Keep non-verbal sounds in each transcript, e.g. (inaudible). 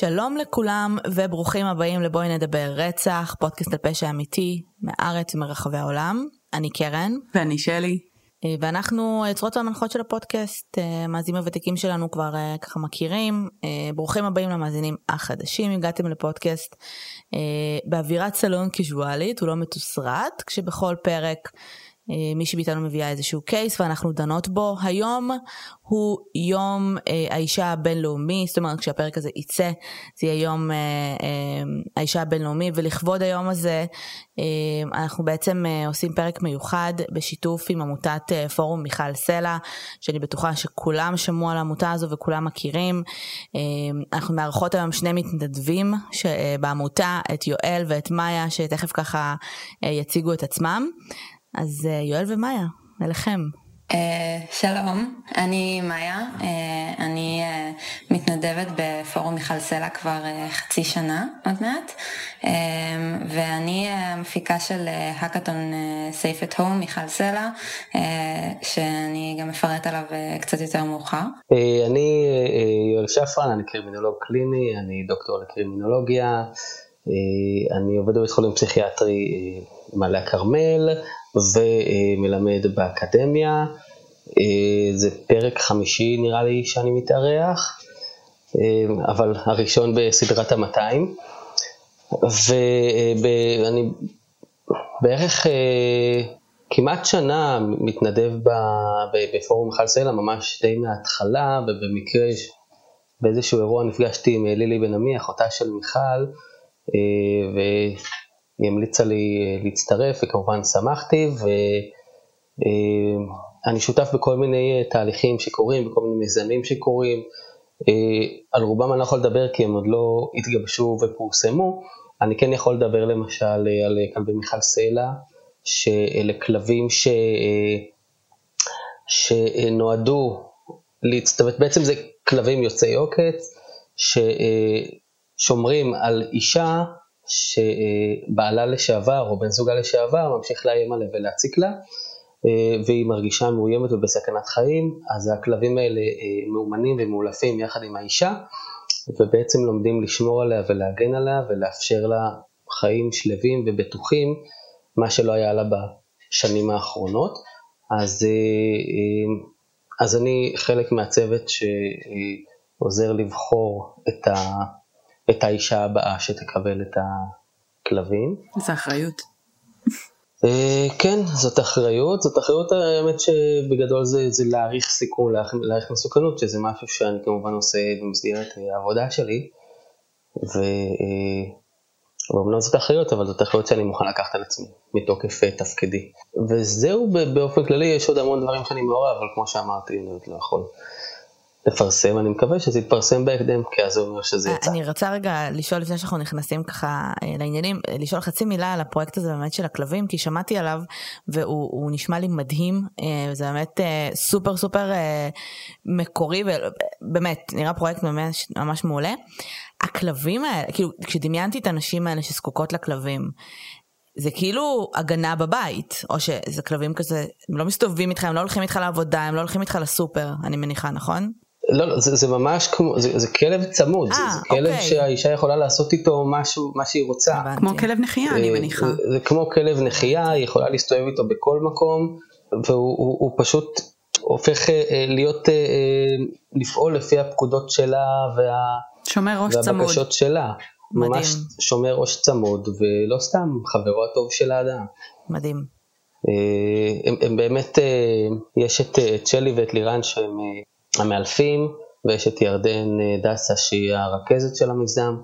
שלום לכולם וברוכים הבאים לבואי נדבר רצח, פודקאסט על פשע אמיתי מארץ ומרחבי העולם. אני קרן. ואני שלי. אה, ואנחנו יוצרות והמנחות של הפודקאסט, אה, מאזינים הוותיקים שלנו כבר אה, ככה מכירים. ברוכים הבאים למאזינים החדשים, הגעתם לפודקאסט באווירת סלון קיזואלית, הוא לא מתוסרט, כשבכל פרק אה, מישהי מאיתנו מביאה איזשהו קייס ואנחנו דנות בו. היום הוא יום אה, האישה הבינלאומי, זאת אומרת כשהפרק הזה יצא זה יהיה יום אה, אה, האישה הבינלאומי ולכבוד היום הזה אה, אנחנו בעצם אה, עושים פרק מיוחד בשיתוף עם עמותת אה, פורום מיכל סלע, שאני בטוחה שכולם שמעו על העמותה הזו וכולם מכירים. אה, אנחנו מארחות היום שני מתנדבים אה, בעמותה, את יואל ואת מאיה שתכף ככה אה, יציגו את עצמם. אז אה, יואל ומאיה, אליכם. Uh, שלום, אני מאיה, uh, אני uh, מתנדבת בפורום מיכל סלע כבר uh, חצי שנה עוד מעט, uh, ואני המפיקה של האקתון uh, Safe at Home מיכל סלע, uh, שאני גם אפרט עליו uh, קצת יותר מאוחר. Uh, אני uh, יואל שפרן, אני קרימינולוג קליני, אני דוקטור לקרימינולוגיה, uh, אני עובד בבית חולים פסיכיאטרי uh, מעלה הכרמל, ומלמד באקדמיה. אה, זה פרק חמישי נראה לי שאני מתארח, אה, אבל הראשון בסדרת המאתיים. ואני בערך אה, כמעט שנה מתנדב בפורום מיכל סלע, ממש די מההתחלה, ובמקרה באיזשהו אירוע נפגשתי עם לילי בן עמי, אחותה של מיכל, היא המליצה לי להצטרף וכמובן שמחתי ואני שותף בכל מיני תהליכים שקורים, בכל מיני מיזמים שקורים, על רובם אני לא יכול לדבר כי הם עוד לא התגבשו ופורסמו, אני כן יכול לדבר למשל על כלבי מיכל סלע, שאלה כלבים ש... שנועדו להצטוות, בעצם זה כלבים יוצאי עוקץ, ששומרים על אישה שבעלה לשעבר או בן זוגה לשעבר ממשיך לאיים עליה ולהציק לה, אה, והיא מרגישה מאוימת ובסכנת חיים, אז הכלבים האלה אה, מאומנים ומאולפים יחד עם האישה, ובעצם לומדים לשמור עליה ולהגן עליה ולאפשר לה חיים שלווים ובטוחים, מה שלא היה לה בשנים האחרונות. אז, אה, אז אני חלק מהצוות שעוזר לבחור את ה... את האישה הבאה שתקבל את הכלבים. זה אחריות. אה, כן, זאת אחריות, זאת אחריות האמת שבגדול זה, זה להעריך סיכון, להעריך מסוכנות, שזה משהו שאני כמובן עושה במסגרת אה, העבודה שלי, ואומנם אה, זאת אחריות, אבל זאת אחריות שאני מוכן לקחת על עצמי, מתוקף תפקידי. וזהו באופן כללי, יש עוד המון דברים שאני מעורב, אבל כמו שאמרתי, אני עוד לא יכול לפרסם, אני מקווה שזה יתפרסם בהקדם, כי אז זה אומר שזה יצא. אני רוצה רגע לשאול לפני שאנחנו נכנסים ככה אה, לעניינים, אה, לשאול חצי מילה על הפרויקט הזה באמת של הכלבים, כי שמעתי עליו והוא נשמע לי מדהים, אה, זה באמת סופר סופר מקורי, ובאמת, נראה פרויקט ממש, ממש מעולה. הכלבים האלה, כאילו, כשדמיינתי את הנשים האלה שזקוקות לכלבים, זה כאילו הגנה בבית, או שזה כלבים כזה, הם לא מסתובבים איתך, הם לא הולכים איתך לעבודה, הם לא הולכים איתך לסופר, אני מניחה, נכון? לא, זה, זה ממש כמו, זה, זה כלב צמוד, 아, זה, זה כלב אוקיי. שהאישה יכולה לעשות איתו משהו, מה שהיא רוצה. כמו כלב נחייה, אני אה, מניחה. זה, זה כמו כלב נחייה, היא יכולה להסתובב איתו בכל מקום, והוא הוא, הוא פשוט הופך אה, להיות, אה, לפעול לפי הפקודות שלה וה, שומר ראש והבקשות צמוד. שלה. מדהים. ממש שומר ראש צמוד, ולא סתם חברו הטוב של האדם. מדהים. הם, הם באמת, יש את, שלי ואת לירן שהם המאלפים, ויש את ירדן אה, דסה שהיא הרכזת של המיזם,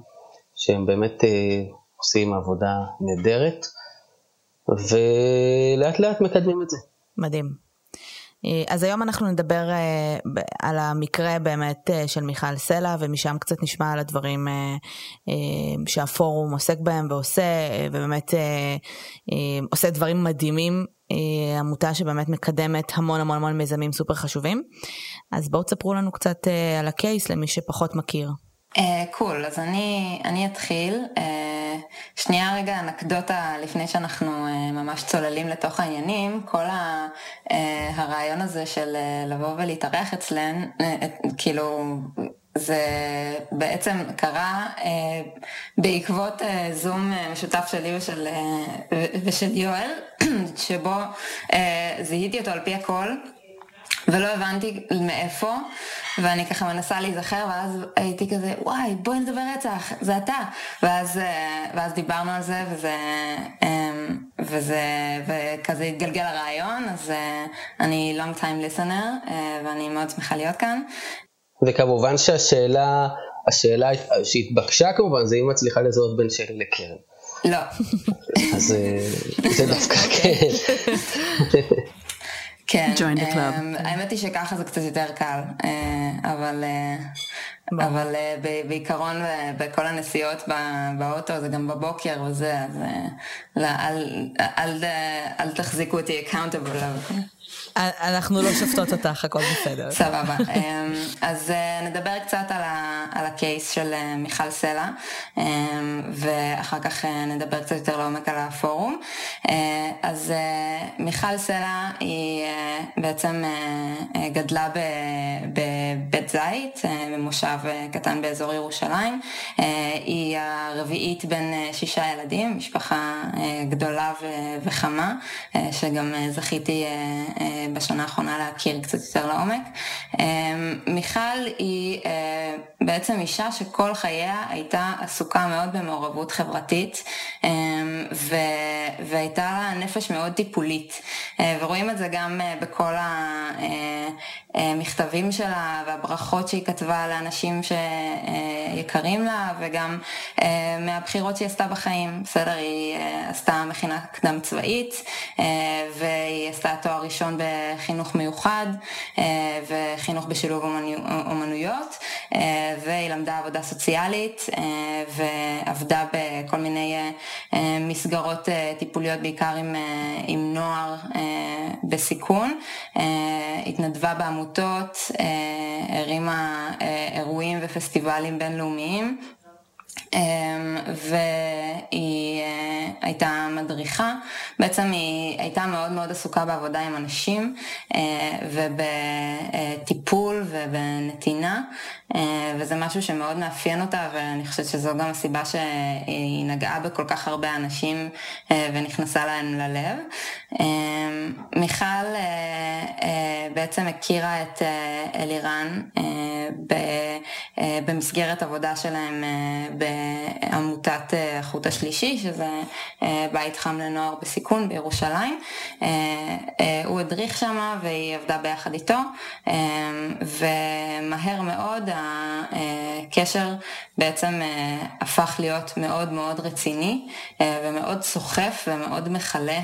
שהם באמת אה, עושים עבודה נהדרת, ולאט לאט מקדמים את זה. מדהים. אה, אז היום אנחנו נדבר על המקרה באמת של מיכל סלע ומשם קצת נשמע על הדברים שהפורום עוסק בהם ועושה ובאמת עושה דברים מדהימים אה, עמותה שבאמת מקדמת המון המון המון מיזמים סופר חשובים. אז בואו תספרו לנו קצת אה, על הקייס למי שפחות מכיר. קול, uh, cool. אז אני, אני אתחיל. Uh, שנייה רגע אנקדוטה לפני שאנחנו uh, ממש צוללים לתוך העניינים. כל ה, uh, הרעיון הזה של uh, לבוא ולהתארח אצלן, כאילו זה בעצם קרה אה, בעקבות אה, זום אה, משותף שלי ושל, אה, ושל יואל, (clears throat) שבו אה, זיהיתי אותו על פי הכל. ולא הבנתי מאיפה, ואני ככה מנסה להיזכר, ואז הייתי כזה, וואי, בואי נדבר רצח, זה אתה. ואז, אה, ואז דיברנו על זה, וזה, אמ, וזה, וכזה התגלגל הרעיון, אז אה, אני long time listener, אה, ואני מאוד שמחה להיות כאן. וכמובן שהשאלה, השאלה שהתבקשה כמובן, זה אם מצליחה לזהות בין שלי לקרן. לא. אז זה דווקא כן. (laughs) כן, join the club. אמ, האמת היא שככה זה קצת יותר קל, אה, אבל, אה, אבל אה, בעיקרון בכל הנסיעות באוטו זה גם בבוקר וזה, אז לא, אל, אל, אל תחזיקו אותי accountable. אנחנו לא שופטות אותך, הכל בסדר. סבבה. אמ, אז אה, נדבר קצת על, הקייס של אה, מיכל סלע, אמ, ואחר כך אה, נדבר קצת יותר לעומק על הפורום. אז מיכל סלע היא בעצם גדלה בבית זית, במושב קטן באזור ירושלים. היא הרביעית בין שישה ילדים, משפחה גדולה וחמה, שגם זכיתי בשנה האחרונה להכיר קצת יותר לעומק. אמ, מיכל היא אה, בעצם אישה שכל חייה הייתה עסוקה מאוד במעורבות חברתית אמ, והייתה לה נפש מאוד טיפולית אה, ורואים את זה גם אה, בכל המכתבים שלה והברכות שהיא כתבה לאנשים שיקרים לה וגם מהבחירות שהיא עשתה בחיים, בסדר? היא עשתה מכינה קדם צבאית והיא עשתה תואר ראשון בחינוך מיוחד אה, וחינוך בשילוב אומנויות, אה, והיא למדה עבודה סוציאלית אה, ועבדה בכל מיני מסגרות טיפוליות, בעיקר עם, עם נוער בסיכון, התנדבה בעמותות, הרימה אירועים ופסטיבלים בינלאומיים. אמ, והיא אה, הייתה מדריכה, בעצם היא הייתה מאוד מאוד עסוקה בעבודה עם אנשים אה, ובטיפול ובנתינה, אה, וזה משהו שמאוד מאפיין אותה ואני חושבת שזו גם הסיבה שהיא נגעה בכל כך הרבה אנשים ונכנסה להם ללב. מיכל בעצם הכירה את אלירן במסגרת עבודה שלהם אה, החוט השלישי, שזה אה, בית חם לנוער בסיכון בירושלים. אה, הוא הדריך שם והיא עבדה ביחד איתו, ומהר מאוד הקשר בעצם הפך להיות מאוד מאוד רציני ומאוד סוחף ומאוד מכלה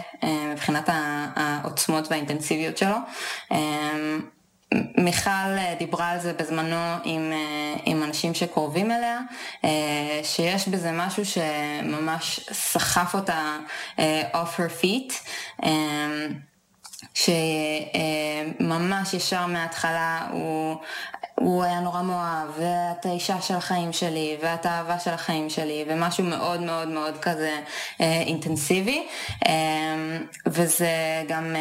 מבחינת העוצמות והאינטנסיביות שלו. מיכל אה, דיברה על זה בזמנו עם, אה, עם אנשים שקרובים אליה, אה, שיש בזה משהו שממש סחף אותה off her feet. שממש ישר מההתחלה הוא הוא היה נורא מאוהב, ואת האישה של החיים שלי, ואת האהבה של החיים שלי, ומשהו מאוד מאוד מאוד כזה אה, אינטנסיבי. אה, וזה גם אה,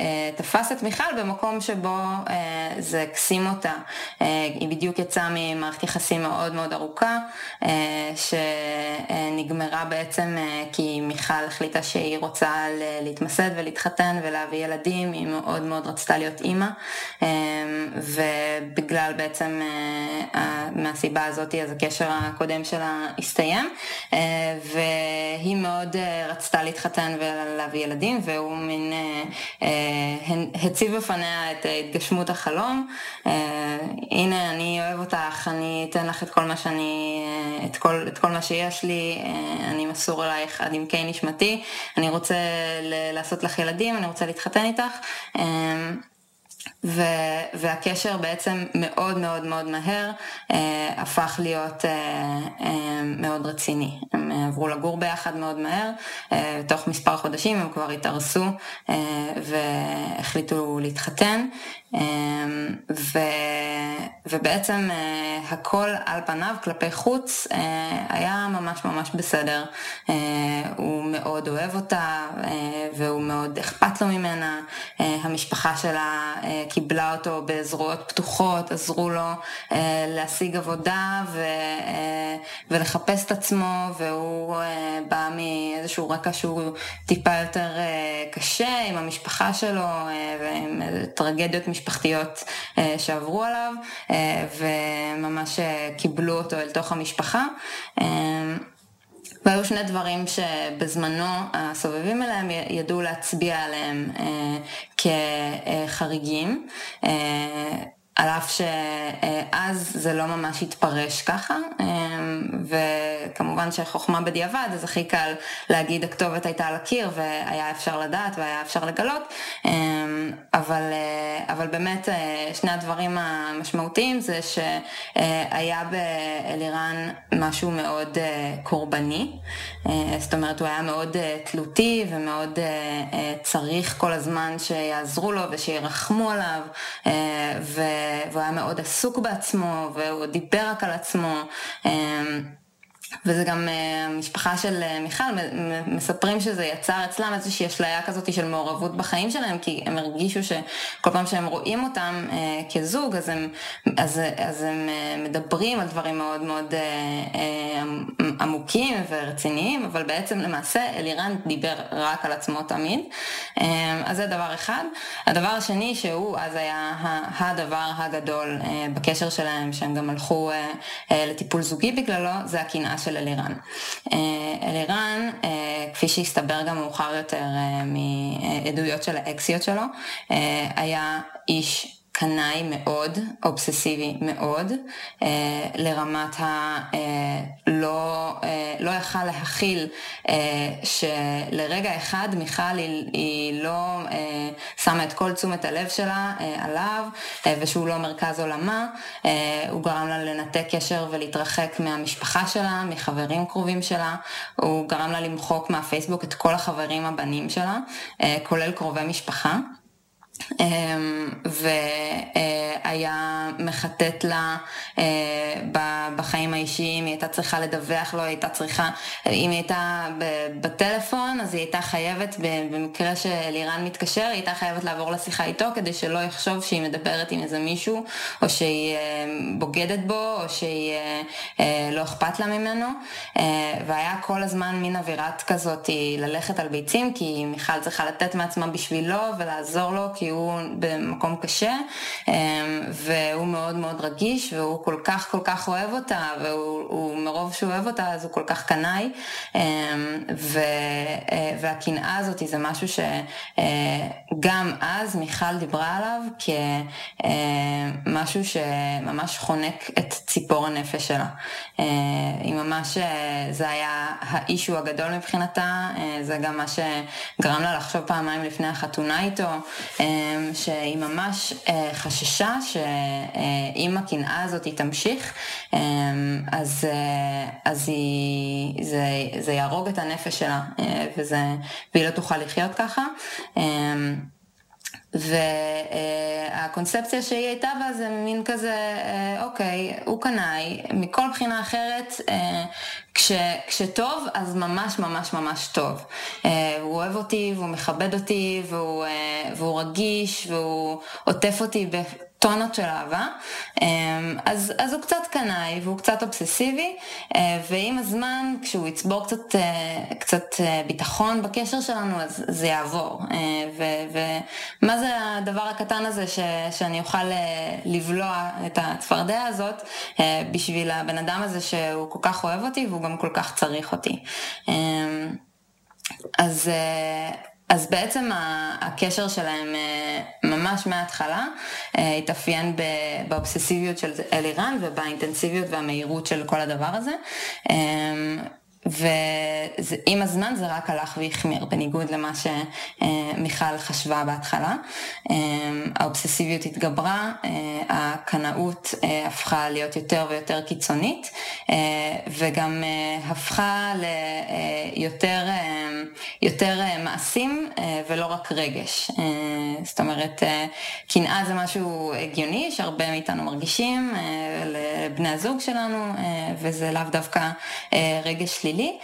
אה, תפס את מיכל במקום שבו אה, זה הקסים אותה. אה, היא בדיוק יצאה ממערכת יחסים מאוד מאוד ארוכה, אה, שנגמרה בעצם אה, כי מיכל החליטה שהיא רוצה להתמסד ולהתחתן ולהביא ילדים, היא מאוד מאוד רצתה להיות אימא, אה, ובגלל... בגלל בעצם אה, מהסיבה הזאת אז הקשר הקודם שלה הסתיים אה, והיא מאוד אה, רצתה להתחתן ולהביא ילדים והוא מין הציב בפניה את התגשמות החלום. הנה אני אוהב אותך אני אתן לך את כל מה שאני את כל, את כל מה שיש לי אני מסור אלייך עד עמקי נשמתי אני רוצה לעשות לך ילדים אני רוצה להתחתן איתך ו, והקשר בעצם מאוד מאוד מאוד מהר אה, הפך להיות אה, אה, מאוד רציני. הם אה, עברו לגור ביחד מאוד מהר, אה, תוך מספר חודשים הם כבר התארסו אה, והחליטו להתחתן. אה, ו, ובעצם אה, הכל על פניו כלפי חוץ היה ממש ממש בסדר. הוא מאוד אוהב אותה והוא מאוד אכפת לו ממנה. המשפחה שלה קיבלה אותו בזרועות פתוחות, עזרו לו להשיג עבודה ו, ולחפש את עצמו, והוא בא מאיזשהו רקע שהוא טיפה יותר קשה עם המשפחה שלו ועם טרגדיות משפחתיות שעברו עליו, וממש קיבלו אותו אל תוך המשפחה. והיו שני דברים שבזמנו הסובבים אליהם ידעו להצביע עליהם כחריגים. על אף שאז זה לא ממש התפרש ככה, וכמובן שחוכמה בדיעבד, אז הכי קל להגיד הכתובת הייתה על הקיר והיה אפשר לדעת והיה אפשר לגלות, אבל, אבל באמת שני הדברים המשמעותיים זה שהיה באלירן משהו מאוד קורבני, זאת אומרת הוא היה מאוד תלותי ומאוד צריך כל הזמן שיעזרו לו ושירחמו עליו, ו... והוא היה מאוד עסוק בעצמו, והוא דיבר רק על עצמו. אמ, וזה גם אה, המשפחה של אה, מיכל, מספרים שזה יצר אצלם איזושהי אשליה כזאת של מעורבות בחיים שלהם, כי הם הרגישו שכל פעם שהם רואים אותם אה, כזוג, אז הם, אז, אז הם מדברים על דברים מאוד מאוד עמוקים ורציניים, אבל בעצם למעשה אלירן דיבר רק על עצמו תמיד. אז זה דבר אחד. הדבר השני, שהוא אז היה הדבר הגדול בקשר שלהם, שהם גם הלכו לטיפול זוגי בגללו, זה הקנאה של אלירן. אה, אלירן, אה, כפי שהסתבר גם מאוחר יותר אה, מעדויות של האקסיות שלו, היה איש קנאי מאוד, אובססיבי מאוד, אה, לרמת הלא אה, לא יכל להכיל אה, שלרגע אחד מיכל היא, היא לא אה, שמה את כל תשומת הלב שלה אה, עליו אה, ושהוא לא מרכז עולמה, אה, הוא גרם לה לנתק קשר ולהתרחק מהמשפחה שלה, מחברים קרובים שלה, הוא גרם לה למחוק מהפייסבוק את כל החברים הבנים שלה, אה, כולל קרובי משפחה. אמ, והיה מחטט לה אה, בחיים האישיים, היא הייתה צריכה לדווח לו, היא הייתה צריכה, אם היא הייתה בטלפון אז היא הייתה חייבת, במקרה שאלירן מתקשר, היא הייתה חייבת לעבור לשיחה איתו כדי שלא יחשוב שהיא מדברת עם איזה מישהו, או שהיא אה, בוגדת בו, או שהיא אה, לא אכפת לה ממנו, והיה כל הזמן מין אווירת כזאת ללכת על ביצים, כי מיכל צריכה לתת מעצמה בשבילו ולעזור לו, כי הוא במקום קשה, אמ, והוא מאוד מאוד רגיש, והוא כל כך כל כך אוהב אותה, והוא מרוב שהוא אוהב אותה אז הוא כל כך קנאי, אמ, אה, והקנאה הזאת זה משהו שגם אז מיכל דיברה עליו כמשהו שממש חונק את ציפור הנפש שלה. אה, היא ממש, אה, זה היה האישו הגדול מבחינתה, זה גם מה שגרם לה לחשוב פעמיים לפני החתונה איתו. אמ, שהיא ממש אה, חששה שאם הקנאה הזאת היא תמשיך, אמ, אז, אה, אז היא, זה, זה יהרוג את הנפש שלה, אה, וזה, והיא לא תוכל לחיות ככה. והקונספציה שהיא הייתה בה זה מין כזה, אוקיי, הוא קנאי, מכל בחינה אחרת, כש, כשטוב, אז ממש ממש ממש טוב. הוא אוהב אותי, והוא מכבד אותי, והוא, והוא רגיש, והוא עוטף אותי טונות של אהבה, אמ, אז, אז הוא קצת קנאי והוא קצת אובססיבי, אה, ועם הזמן, כשהוא יצבור קצת, אה, קצת אה, ביטחון בקשר שלנו, אז זה יעבור. ומה זה הדבר הקטן הזה ש, שאני אוכל לבלוע את הצפרדע הזאת בשביל הבן אדם הזה שהוא כל כך אוהב אותי והוא גם כל כך צריך אותי. אמ, אז, אז בעצם הקשר שלהם אה, ממש מההתחלה אה, התאפיין באובססיביות של אלירן ובאינטנסיביות והמהירות של כל הדבר הזה. אה, ועם הזמן זה רק הלך והחמיר, בניגוד למה שמיכל חשבה בהתחלה. האובססיביות התגברה, הקנאות הפכה להיות יותר ויותר קיצונית, וגם הפכה ליותר יותר מעשים ולא רק רגש. זאת אומרת, קנאה זה משהו הגיוני שהרבה מאיתנו מרגישים, בני הזוג שלנו, וזה לאו דווקא רגש שלילי,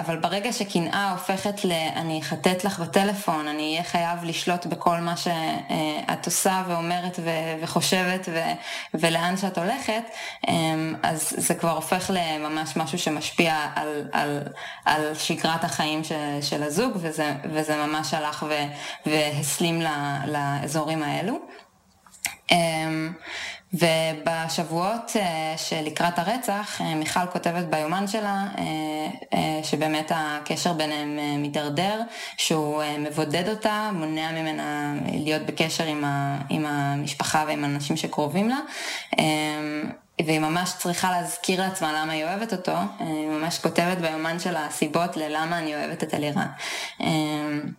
אבל ברגע שקנאה הופכת ל... אני אחטט לך בטלפון, אני אהיה חייב לשלוט בכל מה שאת עושה ואומרת וחושבת ולאן שאת הולכת, אז זה כבר הופך לממש משהו שמשפיע על, על, על שגרת החיים של, של הזוג, וזה, וזה ממש הלך ו, והסלים לאזורים האלו. ובשבועות אה, שלקראת הרצח, אה, מיכל כותבת ביומן שלה אה, שבאמת הקשר ביניהם מידרדר, שהוא מבודד אותה, מונע ממנה להיות בקשר עם המשפחה ועם אנשים שקרובים לה. והיא ממש צריכה להזכיר לעצמה למה היא אוהבת אותו, היא ממש כותבת ביומן של הסיבות ללמה אני אוהבת את אלירן. אמ,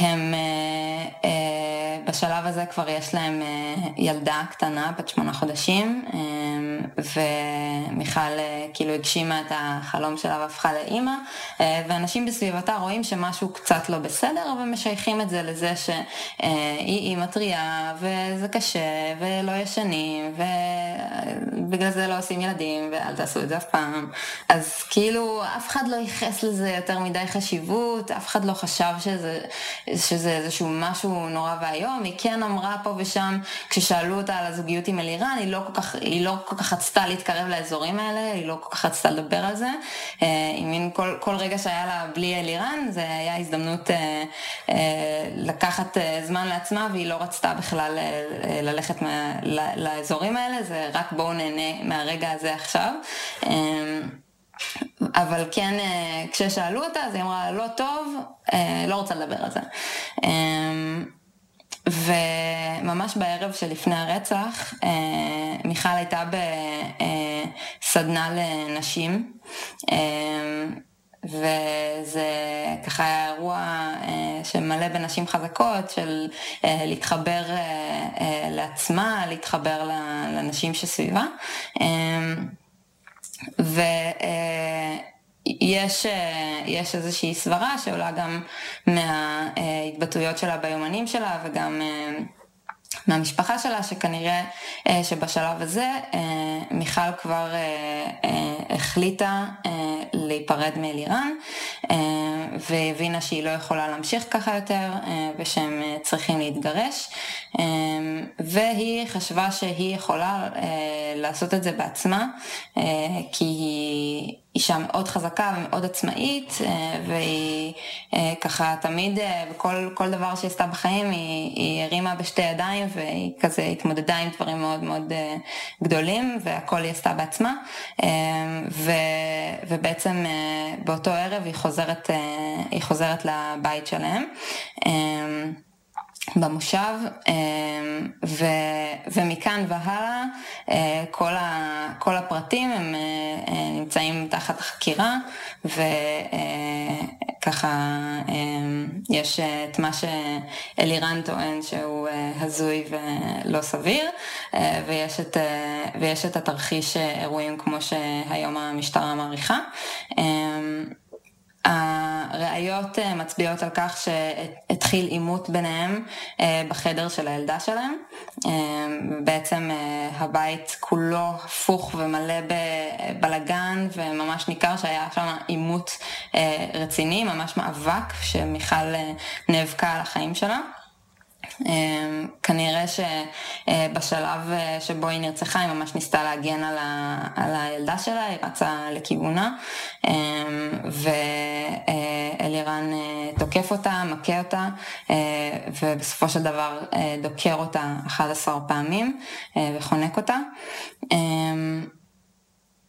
והם אה, אה, בשלב הזה כבר יש להם אה, ילדה קטנה בת שמונה חודשים ומיכל כאילו הגשימה את החלום שלה והפכה לאימא ואנשים בסביבתה רואים שמשהו קצת לא בסדר ומשייכים את זה לזה שהיא אימא טריה וזה קשה ולא ישנים ובגלל זה לא עושים ילדים ואל תעשו את זה אף פעם. אז כאילו אף אחד לא ייחס לזה יותר מדי חשיבות אף אחד לא חשב שזה שזה איזשהו משהו נורא ואיום, היא כן אמרה פה ושם, כששאלו אותה על הזוגיות עם אלירן, היא לא כל כך, היא לא כל כך רצתה להתקרב לאזורים האלה, היא לא כל כך רצתה לדבר על זה. אה, היא מין כל, כל רגע שהיה לה בלי אלירן, זה היה הזדמנות אה, אה, לקחת זמן לעצמה, והיא לא רצתה בכלל ללכת מה, לאזורים האלה, זה רק בואו נהנה מהרגע הזה עכשיו. אבל כן, אה, כששאלו אותה, אז היא אמרה, לא טוב, אה, לא רוצה לדבר על זה. אמ, וממש בערב שלפני הרצח, אה, מיכל הייתה בסדנה לנשים, וזה ככה היה אירוע שמלא בנשים חזקות, של להתחבר לעצמה, להתחבר לנשים שסביבה. ויש יש איזושהי סברה שעולה גם מההתבטאויות שלה ביומנים שלה וגם מהמשפחה שלה, שכנראה שבשלב הזה מיכל כבר החליטה להיפרד מאלירן והבינה שהיא לא יכולה להמשיך ככה יותר ושהם צריכים להתגרש והיא חשבה שהיא יכולה לעשות את זה בעצמה כי היא אישה מאוד חזקה ומאוד עצמאית, אה, והיא אה, ככה תמיד, אה, בכל כל דבר שהיא עשתה בחיים, היא, היא הרימה בשתי ידיים, והיא כזה התמודדה עם דברים מאוד מאוד גדולים, והכל היא עשתה בעצמה. ו, ובעצם באותו ערב היא חוזרת, היא חוזרת לבית שלהם. במושב, אמ, ו, ומכאן והלאה אה, כל, ה, כל הפרטים הם אה, אה, נמצאים תחת חקירה, וככה יש את מה שאלירן טוען שהוא הזוי ולא סביר, ויש את, ויש את התרחיש אירועים כמו שהיום המשטרה מעריכה. הראיות אה, מצביעות על כך שהתחיל עימות ביניהם אה, בחדר של הילדה שלהם. אה, בעצם הבית כולו הפוך ומלא בבלגן וממש ניכר שהיה שם עימות רציני, ממש מאבק שמיכל נאבקה על החיים שלה. אמ, כנראה שבשלב אה, שבו היא נרצחה היא ממש ניסתה להגן על, ה, על הילדה שלה, היא רצה לכיוונה אמ, ואלירן אה, תוקף אותה, מכה אותה ובסופו של דבר דוקר אותה 11 פעמים וחונק אותה.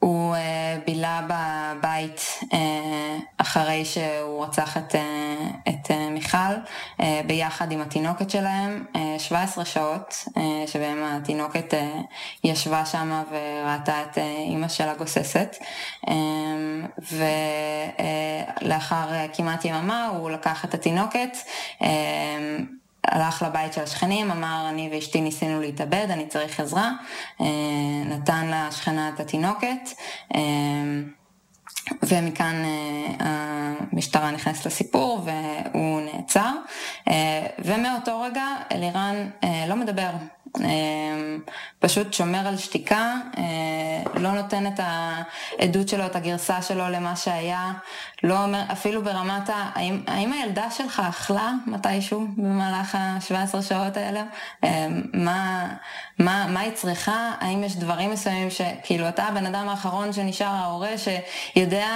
הוא אה, בילה בבית אה, אחרי שהוא רצח את, אה, את מיכל ביחד עם התינוקת שלהם 17 שעות שבהם התינוקת ישבה שם וראתה את אימא שלה גוססת. ולאחר כמעט יממה הוא לקח את התינוקת הלך לבית של השכנים, אמר אני ואשתי ניסינו להתאבד, אני צריך עזרה, אה, נתן לשכנה את התינוקת, אה, ומכאן אה, המשטרה נכנסת לסיפור והוא נעצר, ומאותו רגע אלירן לא מדבר, פשוט שומר על שתיקה, לא נותן את העדות שלו, את הגרסה שלו למה שהיה, לא אומר, אפילו ברמת ה... האם, האם הילדה שלך אכלה מתישהו במהלך ה-17 שעות האלה? מה, מה, מה היא צריכה? האם יש דברים מסוימים שכאילו אתה הבן אדם האחרון שנשאר ההורה שיודע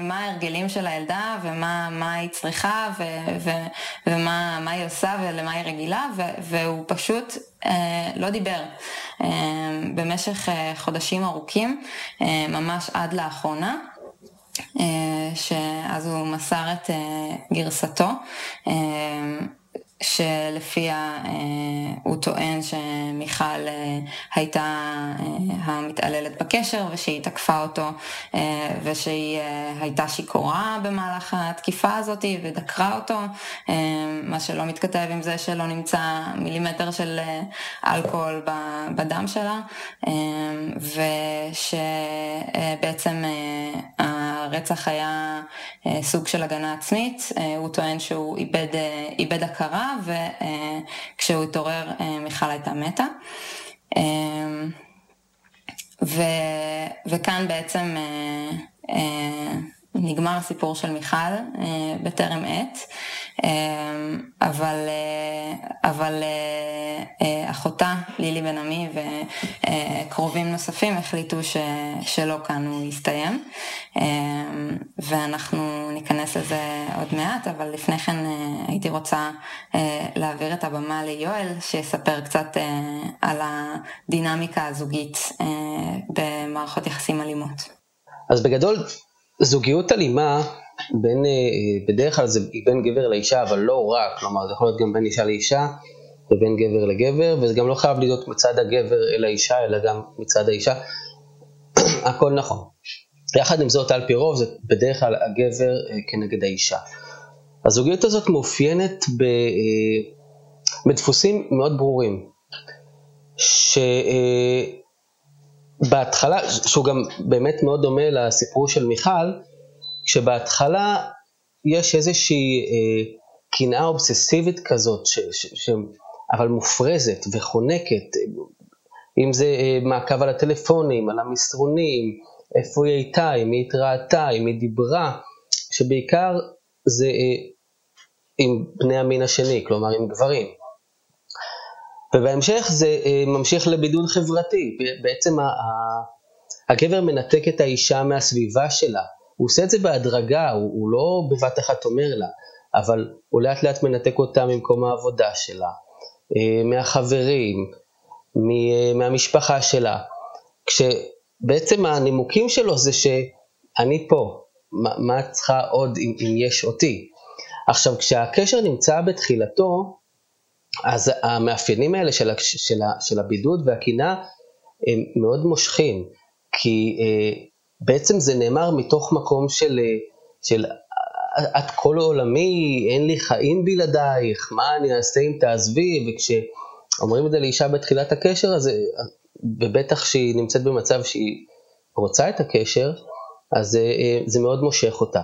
מה ההרגלים של הילדה ומה היא צריכה ו, ו, ומה היא עושה ולמה היא רגילה, ו, והוא פשוט אה, לא דיבר אה, במשך אה, חודשים ארוכים, ממש עד לאחרונה. שאז הוא מסר את גרסתו. שלפיה אה, הוא טוען שמיכל אה, הייתה אה, המתעללת בקשר ושהיא תקפה אותו ושהיא הייתה שיכורה במהלך התקיפה הזאת ודקרה אותו, מה שלא מתכתב עם זה שלא נמצא מילימטר של אלכוהול בדם שלה ושבעצם הרצח היה סוג של הגנה עצמית, הוא טוען שהוא איבד, איבד הכרה וכשהוא התעורר אה, מיכל הייתה מתה. אה, ו, וכאן בעצם אה, נגמר הסיפור של מיכל בטרם עת, אבל, אבל אחותה לילי בן עמי וקרובים נוספים החליטו ש, שלא כאן הוא יסתיים. ואנחנו ניכנס לזה עוד מעט, אבל לפני כן אה, הייתי רוצה אה, להעביר את הבמה ליואל, שיספר קצת אה, על הדינמיקה הזוגית במערכות יחסים אלימות. אז בגדול, זוגיות אלימה, בין, בדרך כלל זה בין גבר לאישה, אבל לא רק, כלומר זה יכול להיות גם בין אישה לאישה ובין גבר לגבר, וזה גם לא חייב להיות מצד הגבר אל האישה, אלא גם מצד האישה. (clears throat) הכל נכון. יחד עם זאת, על פי רוב, זה בדרך כלל הגבר אה, כנגד האישה. הזוגיות הזאת מאופיינת ב, אה, בדפוסים מאוד ברורים, שבהתחלה, אה, שהוא גם באמת מאוד דומה לסיפור של מיכל, שבהתחלה יש איזושהי קנאה אובססיבית כזאת, ש, ש, ש, אבל מופרזת וחונקת, אם זה מעקב על הטלפונים, על המסרונים, איפה היא הייתה, אם היא התראתה, אם היא דיברה, שבעיקר זה אה, עם בני המין השני, כלומר עם גברים. ובהמשך זה אה, ממשיך לבידוד חברתי, בעצם הגבר מנתק את האישה מהסביבה שלה, הוא עושה את זה בהדרגה, הוא, לא בבת אחת אומר לה, אבל הוא לאט לאט מנתק אותה ממקום העבודה שלה, אה, מהחברים, מהמשפחה שלה. כש, בעצם הנימוקים שלו זה שאני פה, מה, את צריכה עוד אם יש אותי? עכשיו, כשהקשר נמצא בתחילתו, אז המאפיינים האלה של, של, של הבידוד והקנאה הם מאוד מושכים, כי אה, בעצם זה נאמר מתוך מקום של, אה, של את כל עולמי, אין לי חיים בלעדייך, מה אני אעשה אם תעזבי, וכשאומרים את זה לאישה בתחילת הקשר, אז ובטח שהיא נמצאת במצב שהיא רוצה את הקשר, אז אה, אה, זה מאוד מושך אותה.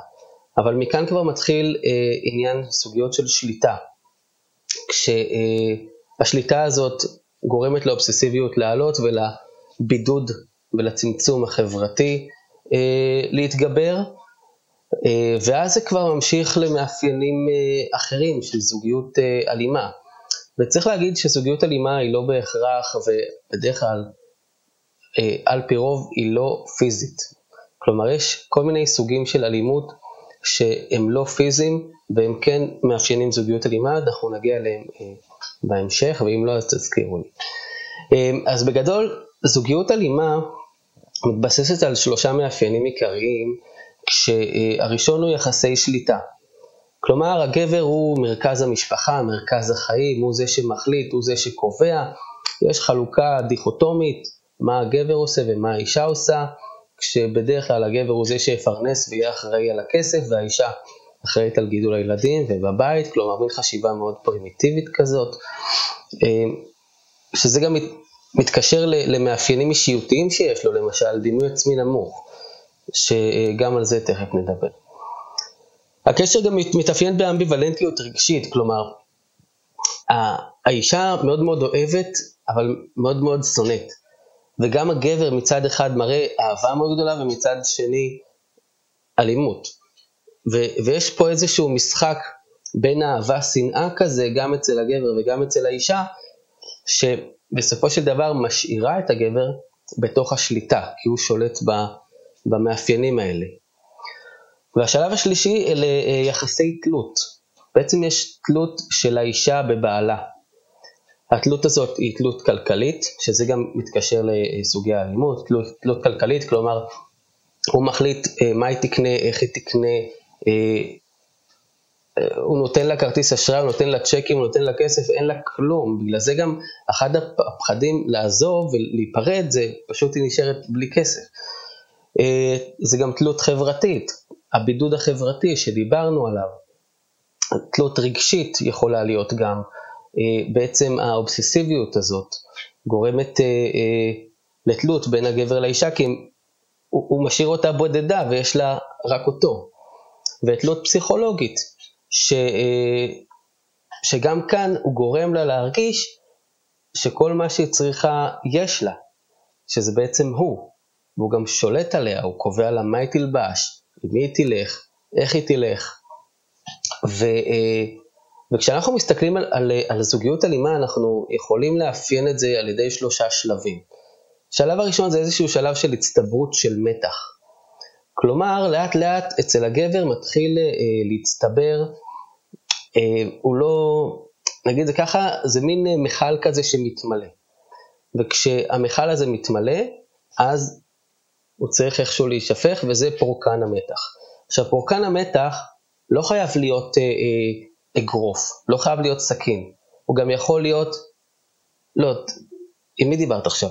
אבל מכאן כבר מתחיל אה, עניין סוגיות של שליטה. כשהשליטה הזאת גורמת לאובססיביות לעלות ולבידוד ולצמצום החברתי להתגבר, ואז זה כבר ממשיך למאפיינים אחרים של זוגיות אלימה. וצריך להגיד שזוגיות אלימה היא לא בהכרח, ובדרך כלל אה, על פי רוב היא לא פיזית. כלומר, יש כל מיני סוגים של אלימות שהם לא פיזיים והם כן מאפיינים זוגיות אלימה, אנחנו נגיע אליהם אה, בהמשך, ואם לא אז תזכירו לי. אה, אז בגדול, זוגיות אלימה מתבססת על שלושה מאפיינים עיקריים, כשהראשון הוא יחסי שליטה. כלומר, הגבר הוא מרכז המשפחה, מרכז החיים, הוא זה שמחליט, הוא זה שקובע. יש חלוקה דיכוטומית, מה הגבר עושה ומה האישה עושה, כשבדרך כלל הגבר הוא זה שיפרנס ויהיה אחראי על הכסף, והאישה אחראית על גידול הילדים ובבית, כלומר מין חשיבה מאוד פרימיטיבית כזאת, אה, שזה גם מתקשר למאפיינים אישיותיים שיש לו, למשל דימוי עצמי נמוך, שגם על זה תכף נדבר. הקשר גם מתאפיין באמביוולנטיות רגשית, כלומר, האישה מאוד מאוד אוהבת אבל מאוד מאוד שונאת. וגם הגבר מצד אחד מראה אהבה מאוד גדולה ומצד שני אלימות. ו- ויש פה איזשהו משחק בין אהבה שנאה כזה, גם אצל הגבר וגם אצל האישה, שבסופו של דבר משאירה את הגבר בתוך השליטה, כי הוא שולט במאפיינים האלה. והשלב השלישי אלה אה, יחסי תלות. בעצם יש תלות של האישה בבעלה. התלות הזאת היא תלות כלכלית, שזה גם מתקשר לסוגי האלימות, תלות, תלות כלכלית, כלומר, הוא מחליט אה, מה היא תקנה, איך היא תקנה, אה, הוא נותן לה כרטיס אשראי, הוא נותן לה צ'קים, הוא נותן לה כסף, אין לה כלום. בגלל זה גם אחד הפחדים לעזוב ולהיפרד זה פשוט היא נשארת בלי כסף. זה גם תלות חברתית, הבידוד החברתי שדיברנו עליו, תלות רגשית יכולה להיות גם, אה, בעצם האובססיביות הזאת גורמת אה, אה, לתלות בין הגבר לאישה, כי הוא, הוא משאיר אותה בודדה ויש לה רק אותו. ותלות פסיכולוגית, ש, שגם כאן הוא גורם לה להרגיש שכל מה שהיא צריכה יש לה, שזה בעצם הוא, והוא גם שולט עליה, הוא קובע לה מה היא תלבש, עם מי היא תלך, איך היא תלך. ו, אה, וכשאנחנו מסתכלים על, על, על זוגיות אלימה, אנחנו יכולים לאפיין את זה על ידי שלושה שלבים. השלב הראשון זה איזשהו שלב של הצטברות של מתח. כלומר, לאט לאט אצל הגבר מתחיל אה, להצטבר, אה, הוא לא, נגיד זה ככה, זה מין אה, מכל כזה שמתמלא. וכשהמכל הזה מתמלא, אז הוא צריך איכשהו להישפך, וזה פורקן המתח. עכשיו, פורקן המתח לא חייב להיות אה, אה, אגרוף, לא חייב להיות סכין, הוא גם יכול להיות, לא, עם מי דיברת עכשיו?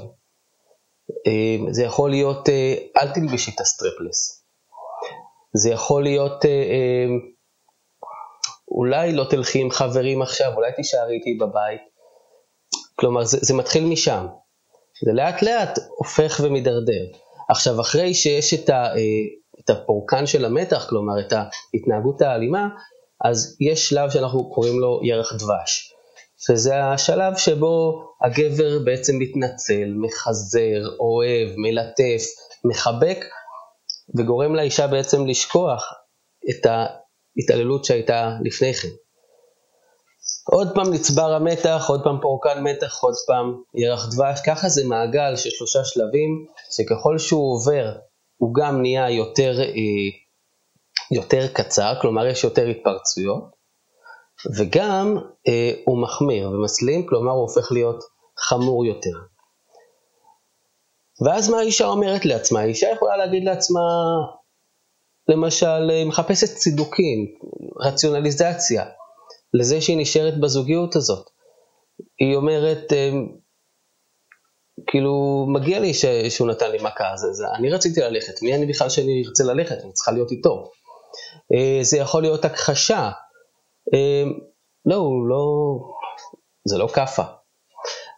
אה, זה יכול להיות, אה, אל תלבישי את הסטרפלס. זה יכול להיות, אה, אולי לא תלכי עם חברים עכשיו, אולי תישארי איתי בבית. כלומר, זה, זה מתחיל משם. זה לאט לאט הופך ומידרדר. עכשיו, אחרי שיש את, ה, את הפורקן של המתח, כלומר את ההתנהגות האלימה, אז יש שלב שאנחנו קוראים לו ירח דבש, שזה השלב שבו הגבר בעצם מתנצל, מחזר, אוהב, מלטף, מחבק, וגורם לאישה בעצם לשכוח את ההתעללות שהייתה לפני כן. עוד פעם נצבר המתח, עוד פעם פורקן מתח, עוד פעם ירח דבש, ככה זה מעגל של שלושה שלבים, שככל שהוא עובר, הוא גם נהיה יותר, אה, יותר קצר, כלומר יש יותר התפרצויות, וגם אה, הוא מחמיר ומסלים, כלומר הוא הופך להיות חמור יותר. ואז מה האישה אומרת לעצמה? האישה יכולה להגיד לעצמה, למשל, היא מחפשת צידוקים, רציונליזציה. לזה שהיא נשארת בזוגיות הזאת. היא אומרת, אמ, כאילו, מגיע לי ש, שהוא נתן לי מכה, זה, זה, אני רציתי ללכת, מי אני בכלל שאני ארצה ללכת, אני צריכה להיות איתו. אה, זה יכול להיות הכחשה. אמ, לא, הוא לא, זה לא כאפה.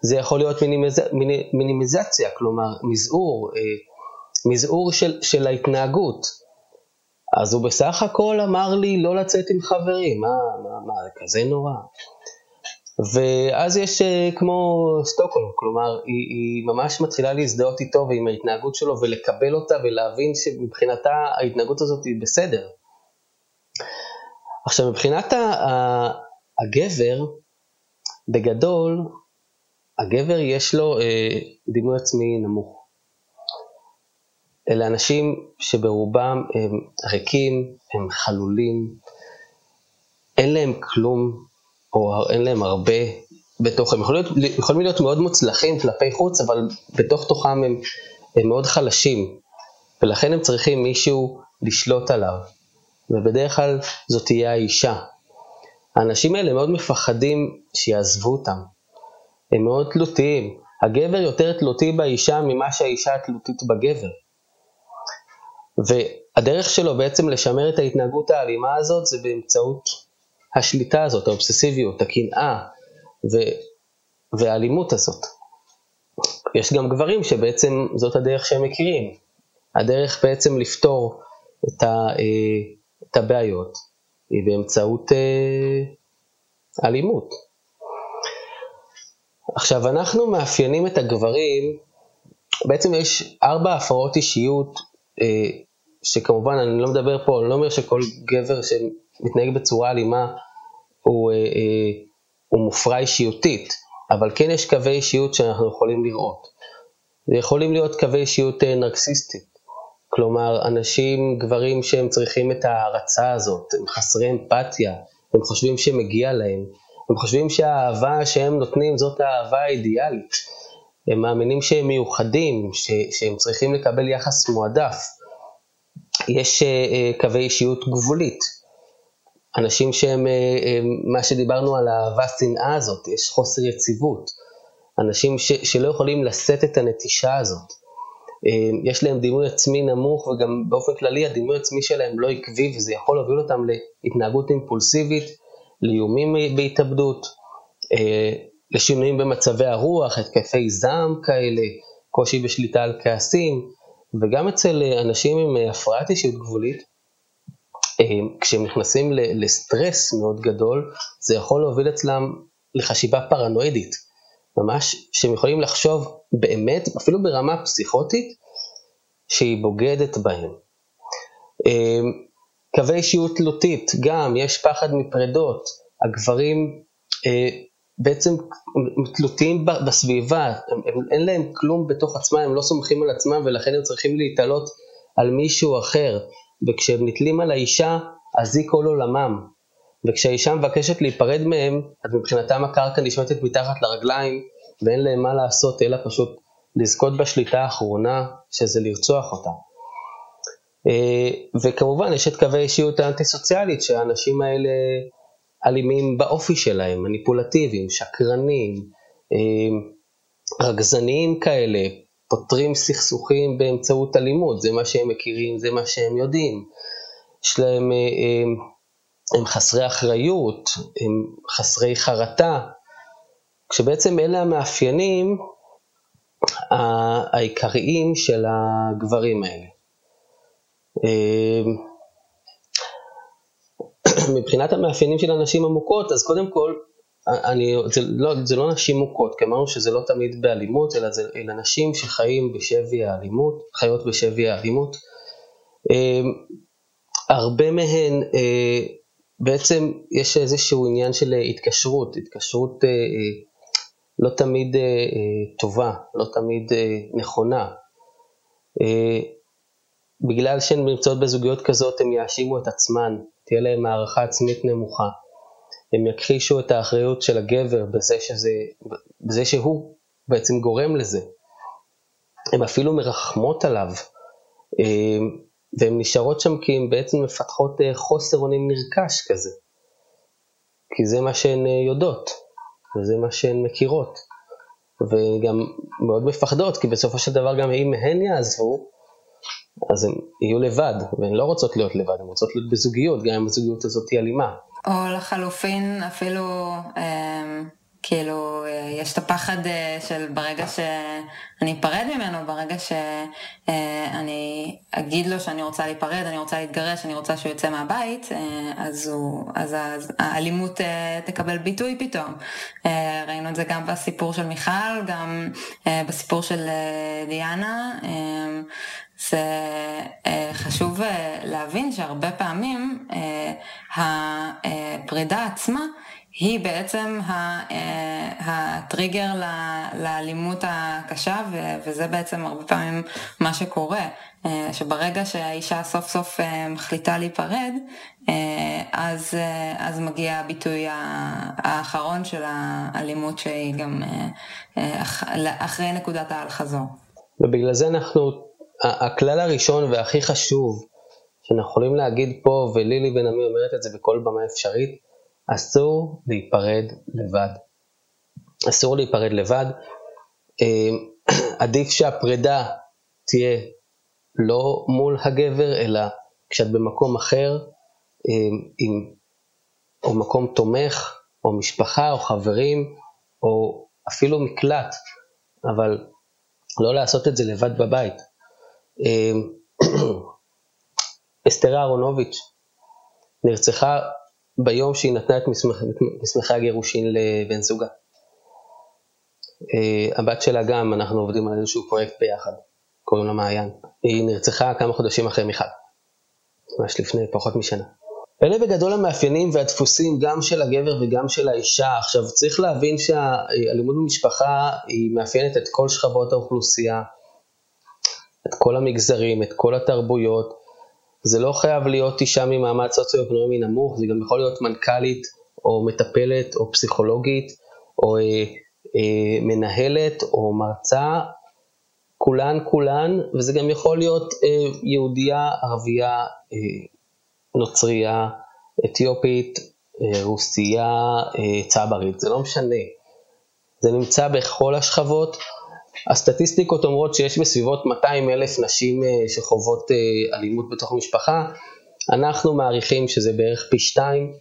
זה יכול להיות מינימיז, מיני, מינימיזציה, כלומר מזעור, אה, מזעור של, של ההתנהגות. אז הוא בסך הכל אמר לי לא לצאת עם חברים, מה, מה, מה, זה כזה נורא. ואז יש אה, כמו סטוקהולם, כלומר, היא, היא ממש מתחילה להזדהות איתו ועם ההתנהגות שלו ולקבל אותה ולהבין שמבחינתה ההתנהגות הזאת היא בסדר. עכשיו, מבחינת הגבר, בגדול, הגבר יש לו אה, דימוי עצמי נמוך. אלה אנשים שברובם הם ריקים, הם חלולים, אין להם כלום, או אין להם הרבה בתוך, הם יכולים להיות, יכולים להיות מאוד מוצלחים כלפי חוץ, אבל בתוך תוכם הם, הם מאוד חלשים, ולכן הם צריכים מישהו לשלוט עליו, ובדרך כלל זאת תהיה האישה. האנשים האלה מאוד מפחדים שיעזבו אותם, הם מאוד תלותיים. הגבר יותר תלותי באישה ממה שהאישה תלותית בגבר. והדרך שלו בעצם לשמר את ההתנהגות האלימה הזאת זה באמצעות השליטה הזאת, האובססיביות, הקנאה והאלימות הזאת. יש גם גברים שבעצם זאת הדרך שהם מכירים. הדרך בעצם לפתור את, ה, אה, את הבעיות היא באמצעות אה, אלימות. עכשיו, אנחנו מאפיינים את הגברים, בעצם יש ארבע הפרעות אישיות, אה, שכמובן, אני לא מדבר פה, אני לא אומר שכל גבר שמתנהג בצורה אלימה הוא, אה, אה, הוא מופרע אישיותית, אבל כן יש קווי אישיות שאנחנו יכולים לראות. יכולים להיות קווי אישיות נרקסיסטית, כלומר, אנשים, גברים שהם צריכים את ההערצה הזאת, הם חסרי אמפתיה, הם חושבים שמגיע להם, הם חושבים שהאהבה שהם נותנים זאת האהבה האידיאלית. הם מאמינים שהם מיוחדים, ש, שהם צריכים לקבל יחס מועדף. יש uh, קווי אישיות גבולית. אנשים שהם, uh, מה שדיברנו על האהבה שנאה הזאת, יש חוסר יציבות. אנשים ש, שלא יכולים לשאת את הנטישה הזאת. Uh, יש להם דימוי עצמי נמוך וגם באופן כללי הדימוי עצמי שלהם לא עקבי וזה יכול להוביל אותם להתנהגות אימפולסיבית לאיומים בהתאבדות, אה, לשינויים במצבי הרוח, התקפי זעם כאלה, קושי בשליטה על כעסים, וגם אצל אנשים עם הפרעת אישיות גבולית, אה, כשהם נכנסים לסטרס מאוד גדול, זה יכול להוביל אצלם לחשיבה פרנואידית, ממש, שהם יכולים לחשוב באמת, אפילו ברמה פסיכוטית, שהיא בוגדת בהם. אה, קווי אישיות תלותית, גם יש פחד מפרדות, הגברים אה, בעצם תלותיים בסביבה, הם, הם, אין להם כלום בתוך עצמם, הם לא סומכים על עצמם ולכן הם צריכים להתעלות על מישהו אחר, וכשהם נתלים על האישה, אז היא כל עולמם, וכשהאישה מבקשת להיפרד מהם, אז מבחינתם הקרקע נשמטת מתחת לרגליים, ואין להם מה לעשות אלא פשוט לזכות בשליטה האחרונה, שזה לרצוח אותה. אה, וכמובן יש את קווי האישיות האנטי-סוציאלית שהאנשים האלה אלימים באופי שלהם, מניפולטיביים, שקרנים, אה, רגזניים כאלה, פותרים סכסוכים באמצעות אלימות, זה מה שהם מכירים, זה מה שהם יודעים. יש להם, אה, הם חסרי אחריות, הם חסרי חרטה, כשבעצם אלה המאפיינים העיקריים של הגברים האלה. אמ, (clears throat) מבחינת המאפיינים של הנשים המוכות, אז קודם כל, אני, זה, לא, זה לא נשים מוכות, כי אמרנו שזה לא תמיד באלימות, אלא זה אלא נשים שחיים בשבי האלימות, חיות בשבי האלימות. אמ, הרבה מהן, אה, בעצם יש איזשהו עניין של התקשרות, התקשרות אה, אה, לא תמיד טובה, לא תמיד נכונה. בגלל שהן נמצאות בזוגיות כזאת, הם יאשימו את עצמן, תהיה להם הערכה עצמית נמוכה. הם יכחישו את האחריות של הגבר בזה, שזה, בזה שהוא בעצם גורם לזה. הן אפילו מרחמות עליו, אה, והן נשארות שם כי הן בעצם מפתחות אה, חוסר אונים נרכש כזה. כי זה מה שהן אה, יודעות, וזה מה שהן מכירות. וגם מאוד מפחדות, כי בסופו של דבר גם אם הן יעזבו, אז הן יהיו לבד, והן לא רוצות להיות לבד, הן רוצות להיות בזוגיות, גם אם הזוגיות הזאת היא אלימה. או לחלופין, אפילו, אה, כאילו, אה, יש את הפחד אה, של ברגע שאני אפרד ממנו, ברגע שאני אה, אגיד לו שאני רוצה להיפרד, אני רוצה להתגרש, אני רוצה שהוא יצא מהבית, אז, הוא, אז האלימות תקבל ביטוי פתאום. ראינו את זה גם בסיפור של מיכל, גם בסיפור של דיאנה. זה חשוב להבין שהרבה פעמים הפרידה עצמה היא בעצם הטריגר לאלימות הקשה וזה בעצם הרבה פעמים מה שקורה, שברגע שהאישה סוף סוף מחליטה להיפרד, אז, אז מגיע הביטוי האחרון של האלימות שהיא גם אחרי נקודת האל-חזור. ובגלל זה אנחנו הכלל הראשון והכי חשוב שאנחנו יכולים להגיד פה, ולילי בן עמי אומרת את זה בכל במה אפשרית, אסור להיפרד לבד. אסור להיפרד לבד. אמ, (clears throat) עדיף שהפרידה תהיה לא מול הגבר, אלא כשאת במקום אחר, אמ, עם, או מקום תומך, או משפחה, או חברים, או אפילו מקלט, אבל לא לעשות את זה לבד בבית. אמ, (clears throat) אסתר אהרונוביץ' נרצחה ביום שהיא נתנה את מסמכי הגירושין לבן זוגה. הבת שלה גם, אנחנו עובדים על איזשהו פרויקט ביחד, קוראים לה מעיין. היא נרצחה כמה חודשים אחרי מיכל, ממש לפני פחות משנה. אלה בגדול המאפיינים והדפוסים גם של הגבר וגם של האישה. עכשיו צריך להבין שהאלימות במשפחה היא מאפיינת את כל שכבות האוכלוסייה, את כל המגזרים, את כל התרבויות. זה לא חייב להיות אישה ממעמד סוציו-אקונומי נמוך, זה גם יכול להיות מנכ"לית או מטפלת או פסיכולוגית או אה, אה, מנהלת או מרצה, כולן כולן, וזה גם יכול להיות אה, יהודייה, ערבייה, אה, נוצרייה, אתיופית, אה, רוסייה, אה, צברית, זה לא משנה. זה נמצא בכל השכבות. הסטטיסטיקות אומרות שיש בסביבות 200 אלף נשים אה, שחוות אלימות בתוך המשפחה. אנחנו מעריכים שזה בערך פי שתיים,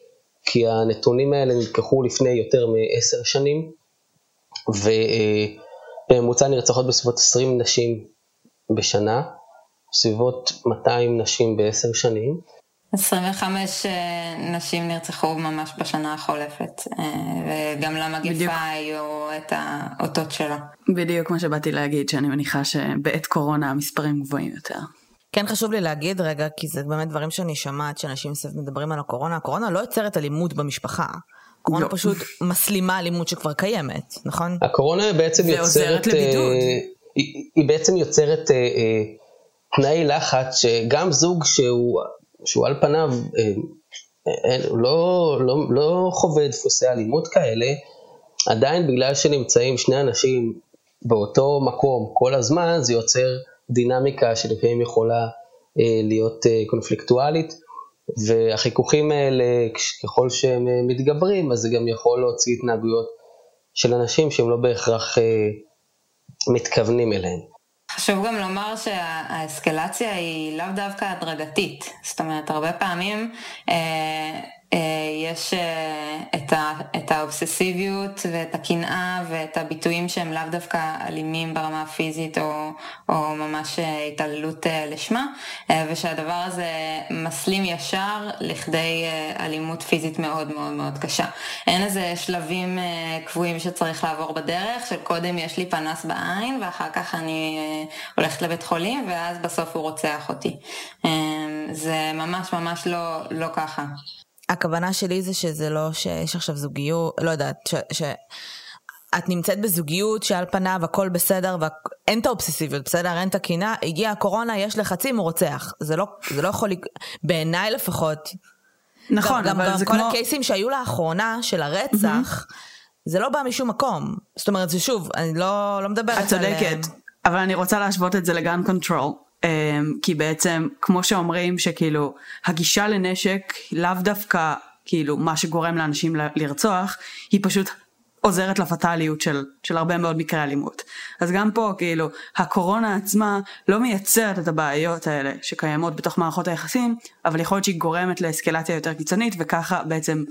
כי הנתונים האלה נלקחו לפני יותר מעשר שנים, ובממוצע נרצחות בסביבות 20 נשים בשנה, בסביבות 200 נשים בעשר שנים. 25 אה, נשים נרצחו ממש בשנה החולפת, אה, וגם למגיפה בדיוק. היו את האותות שלה. בדיוק כמו שבאתי להגיד, שאני מניחה שבעת קורונה המספרים גבוהים יותר. כן חשוב לי להגיד רגע, כי זה באמת דברים שאני שומעת, שאנשים מדברים על הקורונה, הקורונה לא יוצרת אלימות במשפחה. הקורונה לא. פשוט מסלימה אלימות שכבר קיימת, נכון? הקורונה בעצם יוצרת... לבידוד. אה, היא, היא בעצם יוצרת אה, אה, תנאי לחץ שגם זוג שהוא שהוא על פניו אה, אה, לא, לא, לא חווה דפוסי אלימות כאלה, עדיין בגלל שנמצאים שני אנשים באותו מקום כל הזמן, זה יוצר דינמיקה שלפעמים יכולה אה, להיות קונפליקטואלית, והחיכוכים האלה, ככל שהם מתגברים, אז זה גם יכול להוציא התנהגויות של אנשים שהם לא בהכרח מתכוונים אליהם. חשוב גם לומר שהאסקלציה היא לאו דווקא הדרגתית. זאת אומרת, הרבה פעמים אה, יש אה, את, ה, את האובססיביות ואת הקנאה ואת הביטויים שהם לאו דווקא אלימים ברמה הפיזית או, או ממש התעללות לשמה, ושהדבר הזה מסלים ישר לכדי אלימות פיזית מאוד מאוד מאוד קשה. אין איזה שלבים קבועים שצריך לעבור בדרך, של קודם יש לי פנס בעין ואחר כך אני הולכת לבית חולים ואז בסוף הוא רוצח אותי. זה ממש ממש לא, לא ככה. הכוונה שלי זה שזה לא שיש עכשיו זוגיות, לא יודעת, ש... ש... את נמצאת בזוגיות שעל פניו הכל בסדר ואין את האובססיביות, בסדר? אין את הקינה, הגיעה הקורונה, יש לחצים, הוא רוצח. זה לא, זה לא יכול, בעיניי לפחות. נכון, גם, אבל גם זה כל כמו... כל הקייסים שהיו לאחרונה, של הרצח, mm-hmm. זה לא בא משום מקום. זאת אומרת, זה שוב, אני לא, לא מדברת על... את צודקת, אבל אני רוצה להשוות את זה ל gun control. אמ, כי בעצם כמו שאומרים שכאילו הגישה לנשק לאו דווקא כאילו מה שגורם לאנשים לרצוח היא פשוט עוזרת לפטאליות של, של הרבה מאוד מקרי אלימות. אז גם פה כאילו הקורונה עצמה לא מייצרת את הבעיות האלה שקיימות בתוך מערכות היחסים אבל יכול להיות שהיא גורמת לאסקלציה יותר קיצונית וככה בעצם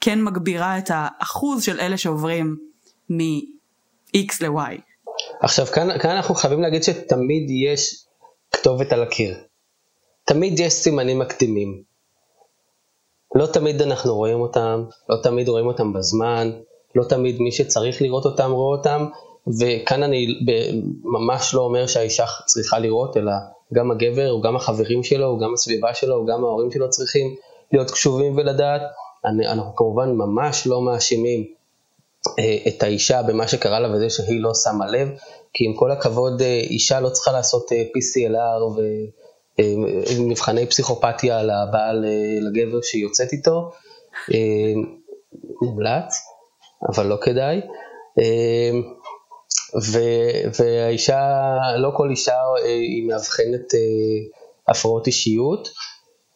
כן מגבירה את האחוז של אלה שעוברים מ-X ל-Y. עכשיו כאן, כאן אנחנו חייבים להגיד שתמיד יש כתובת על הקיר. תמיד יש סימנים מקדימים. לא תמיד אנחנו רואים אותם, לא תמיד רואים אותם בזמן, לא תמיד מי שצריך לראות אותם רואה אותם, וכאן אני ממש לא אומר שהאישה צריכה לראות, אלא גם הגבר, או גם החברים שלו, או גם הסביבה שלו, או גם ההורים שלו צריכים להיות קשובים ולדעת. אני, אנחנו כמובן ממש לא מאשימים את האישה במה שקרה לה וזה שהיא לא שמה לב, כי עם כל הכבוד, אה, אישה לא צריכה לעשות אה, PCLR ומבחני אה, פסיכופתיה לבעל, לגבר שהיא יוצאת איתו. מומלץ, אבל לא כדאי. והאישה, לא כל אישה היא מאבחנת הפרעות אישיות.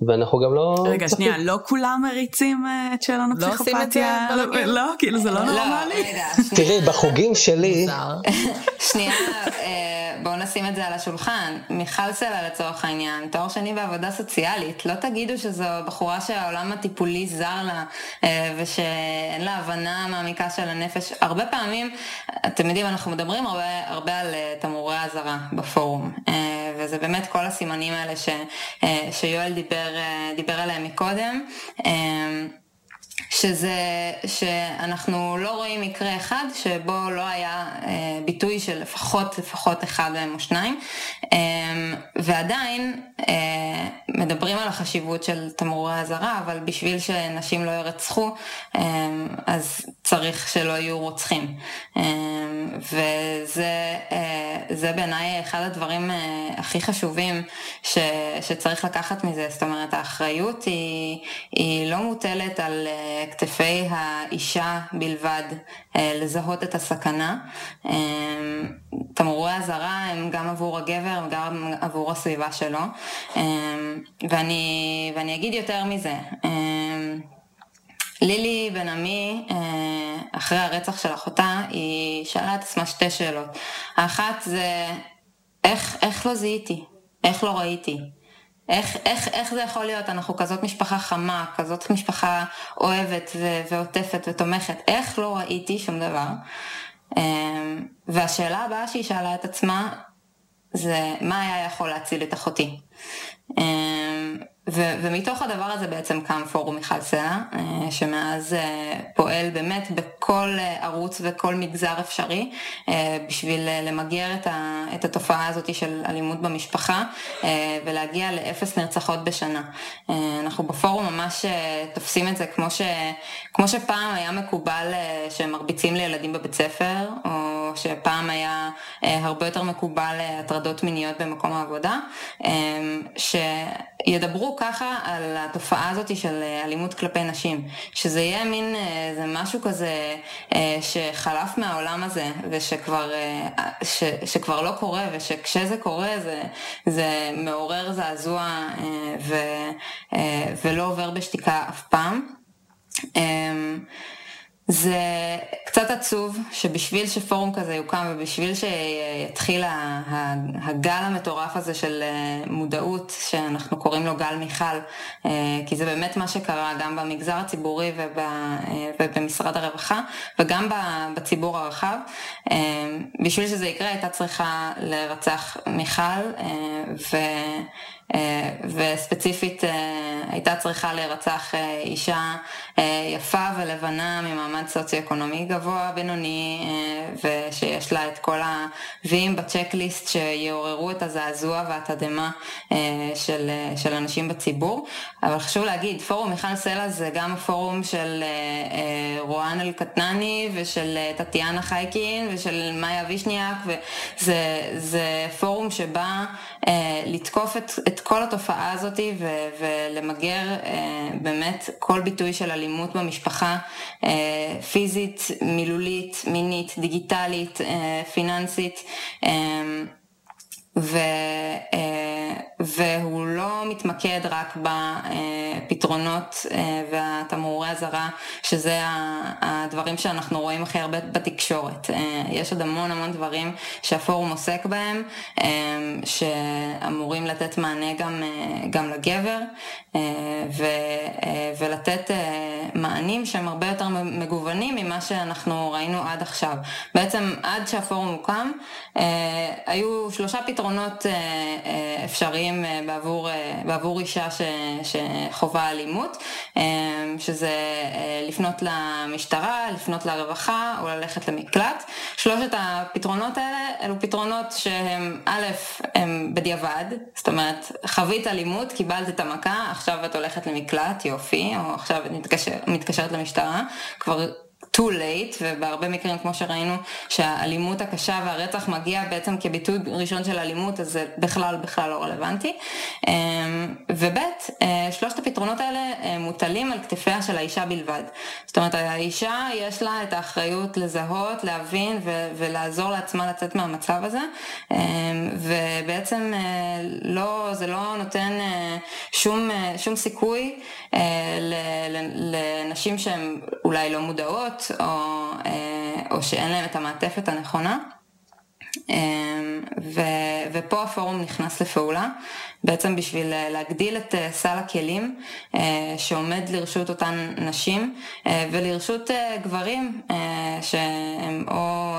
ואנחנו גם לא... רגע, שנייה, לא כולם מריצים את שאלון הפסיכופתיה? לא עושים את זה? לא, כאילו זה לא, לא נורמלי. תראי, בחוגים שלי... (laughs) שנייה, אה, בואו נשים את זה על השולחן. מיכל סלע לצורך העניין, תואר שני בעבודה סוציאלית. לא תגידו שזו בחורה שהעולם הטיפולי זר לה, אה, ושאין לה הבנה מעמיקה של הנפש. הרבה פעמים, אתם יודעים, אנחנו מדברים הרבה, הרבה על אה, תמרורי אזהרה בפורום. וזה באמת כל הסימנים האלה ש, שיואל דיבר, דיבר עליהם מקודם. שזה, שאנחנו לא רואים מקרה אחד שבו לא היה אה, ביטוי של לפחות, לפחות אחד מהם או שניים, אה, ועדיין אה, מדברים על החשיבות של תמרורי אזהרה, אבל בשביל שנשים לא ירצחו, אה, אז צריך שלא יהיו רוצחים. אה, וזה אה, בעיניי אחד הדברים הכי חשובים ש, שצריך לקחת מזה, זאת אומרת האחריות היא, היא לא מוטלת על... כתפי האישה בלבד אה, לזהות את הסכנה. אה, תמרורי אזהרה הם גם עבור הגבר וגם עבור הסביבה שלו. אה, ואני, ואני אגיד יותר מזה. לילי בן עמי, אחרי הרצח של אחותה, היא שאלה את עצמה שתי שאלות. האחת זה, איך, איך לא זיהיתי? איך לא ראיתי? איך, איך, איך זה יכול להיות? אנחנו כזאת משפחה חמה, כזאת משפחה אוהבת ו- ועוטפת ותומכת, איך לא ראיתי שום דבר? אמ, והשאלה הבאה שהיא שאלה את עצמה זה מה היה יכול להציל את אחותי? ו- ומתוך הדבר הזה בעצם קם פורום מיכל סלע, אה, שמאז אה, פועל באמת בכל אה, ערוץ וכל מגזר אפשרי, בשביל למגר את, ה- את התופעה הזאת של אלימות במשפחה, ולהגיע לאפס נרצחות בשנה. אנחנו בפורום ממש תופסים את זה כמו, ש- כמו שפעם היה מקובל שמרביצים לילדים בבית ספר, או שפעם היה הרבה יותר מקובל הטרדות מיניות במקום העבודה, שידברו ככה על התופעה הזאת של אה, אלימות כלפי נשים, שזה יהיה מין, אה, זה משהו כזה אה, שחלף מהעולם הזה ושכבר ש, שכבר לא קורה ושכשזה קורה זה, זה מעורר זעזוע ו, ולא עובר בשתיקה אף פעם. זה קצת עצוב שבשביל שפורום כזה יוקם ובשביל שיתחיל הגל המטורף הזה של אה, מודעות, שאנחנו קוראים לו גל מיכל, אה, כי זה באמת מה שקרה גם במגזר הציבורי אה, ובמשרד הרווחה וגם בציבור הרחב. בשביל שזה יקרה הייתה צריכה לרצח מיכל ו... וספציפית הייתה צריכה להירצח אישה יפה ולבנה ממעמד סוציו-אקונומי גבוה בינוני ושיש לה את כל הוויים בצ'קליסט שיעוררו את הזעזוע והתדהמה של, של אנשים בציבור. אבל חשוב להגיד, פורום מיכל סלע זה גם הפורום של רואן אל-קטנני ושל טטיאנה חייקין ושל מאיה וישניאק וזה פורום שבא לתקוף את, את כל התופעה הזאת ולמגר אה, באמת כל ביטוי של אלימות במשפחה, אה, פיזית, מילולית, מינית, דיגיטלית, אה, פיננסית. ו, אה, והוא לא מתמקד רק בפתרונות אה, והתמרורי אזהרה, שזה הדברים שאנחנו רואים הכי הרבה בתקשורת. אה, יש עוד המון המון דברים שהפורום עוסק בהם, שאמורים לתת מענה גם, גם לגבר, ו, ולתת מענים שהם הרבה יותר מגוונים ממה שאנחנו ראינו עד עכשיו. בעצם עד שהפורום הוקם, היו שלושה פתרונות. פתרונות אה, אה, אפשריים אה, בעבור, בעבור אישה ש, שחווה אלימות, שזה לפנות למשטרה, לפנות לרווחה או ללכת למקלט. שלושת הפתרונות האלה אלו פתרונות שהם א', הם בדיעבד, זאת אומרת, חווית אלימות, קיבלת את המכה, עכשיו את הולכת למקלט, יופי, או עכשיו את מתקשר, מתקשרת למשטרה, כבר too late, ובהרבה מקרים כמו שראינו שהאלימות הקשה והרצח מגיע בעצם כביטוי ראשון של אלימות, אז זה בכלל בכלל לא רלוונטי. אמ, וב', אה, שלושת הפתרונות האלה אה, מוטלים על כתפיה של האישה בלבד. זאת אומרת, האישה יש לה את האחריות לזהות, להבין ו- ולעזור לעצמה לצאת מהמצב הזה, אמ, ובעצם אה, לא, זה לא נותן שום, שום סיכוי לנשים שהן אולי לא מודעות, או, אה, או שאין להם את המעטפת הנכונה. אה, ו, ופה הפורום נכנס לפעולה, בעצם בשביל להגדיל את סל הכלים שעומד לרשות אותן נשים ולרשות גברים שהם או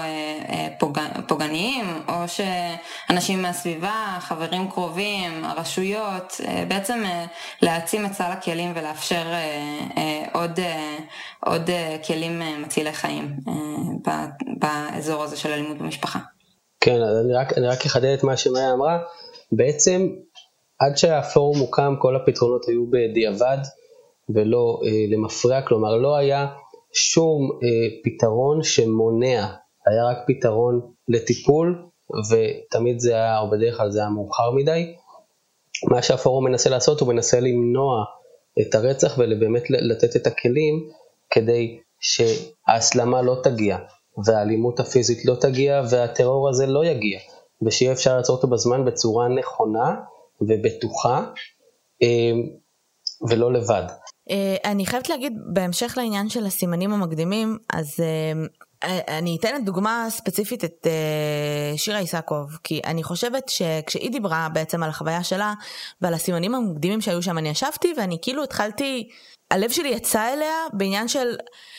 פוגעניים או שאנשים מהסביבה, חברים קרובים, הרשויות, בעצם להעצים את סל הכלים ולאפשר עוד, עוד כלים מצילי חיים באזור הזה של אלימות במשפחה. כן, אני רק, אני רק אחדד את מה שמאיה אמרה. בעצם, עד שהפורום הוקם, כל הפתרונות היו בדיעבד ולא אה, למפרע, כלומר לא היה שום אה, פתרון שמונע, היה רק פתרון לטיפול, ותמיד זה היה, או בדרך כלל זה היה מאוחר מדי. מה שהפורום מנסה לעשות, הוא מנסה למנוע את הרצח ובאמת לתת את הכלים כדי שההסלמה לא תגיע. והאלימות הפיזית לא תגיע והטרור הזה לא יגיע, ושיהיה אפשר לעצור אותו בזמן בצורה נכונה ובטוחה אמ, ולא לבד. אה, אני חייבת להגיד בהמשך לעניין של הסימנים המקדימים, אז אמ, אני אתן את דוגמה ספציפית את אה, שירה איסקוב, כי אני חושבת שכשהיא דיברה בעצם על החוויה שלה ועל הסימנים המקדימים שהיו שם, אני ישבתי ואני כאילו התחלתי הלב שלי יצא אליה בעניין של,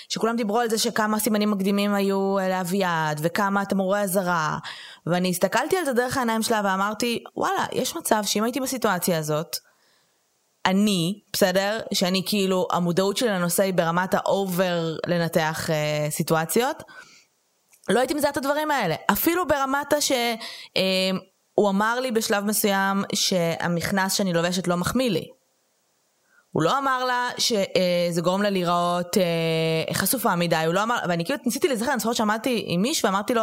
שכולם דיברו על זה שכמה סימנים מקדימים היו לאביעד וכמה תמרורי אזהרה ואני הסתכלתי על זה דרך העיניים שלה ואמרתי וואלה יש מצב שאם הייתי בסיטואציה הזאת אני, בסדר? שאני כאילו, המודעות שלי לנושא היא ברמת האובר לנתח אה, סיטואציות. לא הייתי מזהה את הדברים האלה. אפילו ברמת ה... אה, הוא אמר לי בשלב מסוים שהמכנס שאני לובשת לא מחמיא לי. הוא לא אמר לה שזה גורם לה להיראות אה, חשופה מדי, הוא לא אמר, ואני כאילו ניסיתי להיזכר, אני זוכרת שעמדתי עם מישהו ואמרתי לו,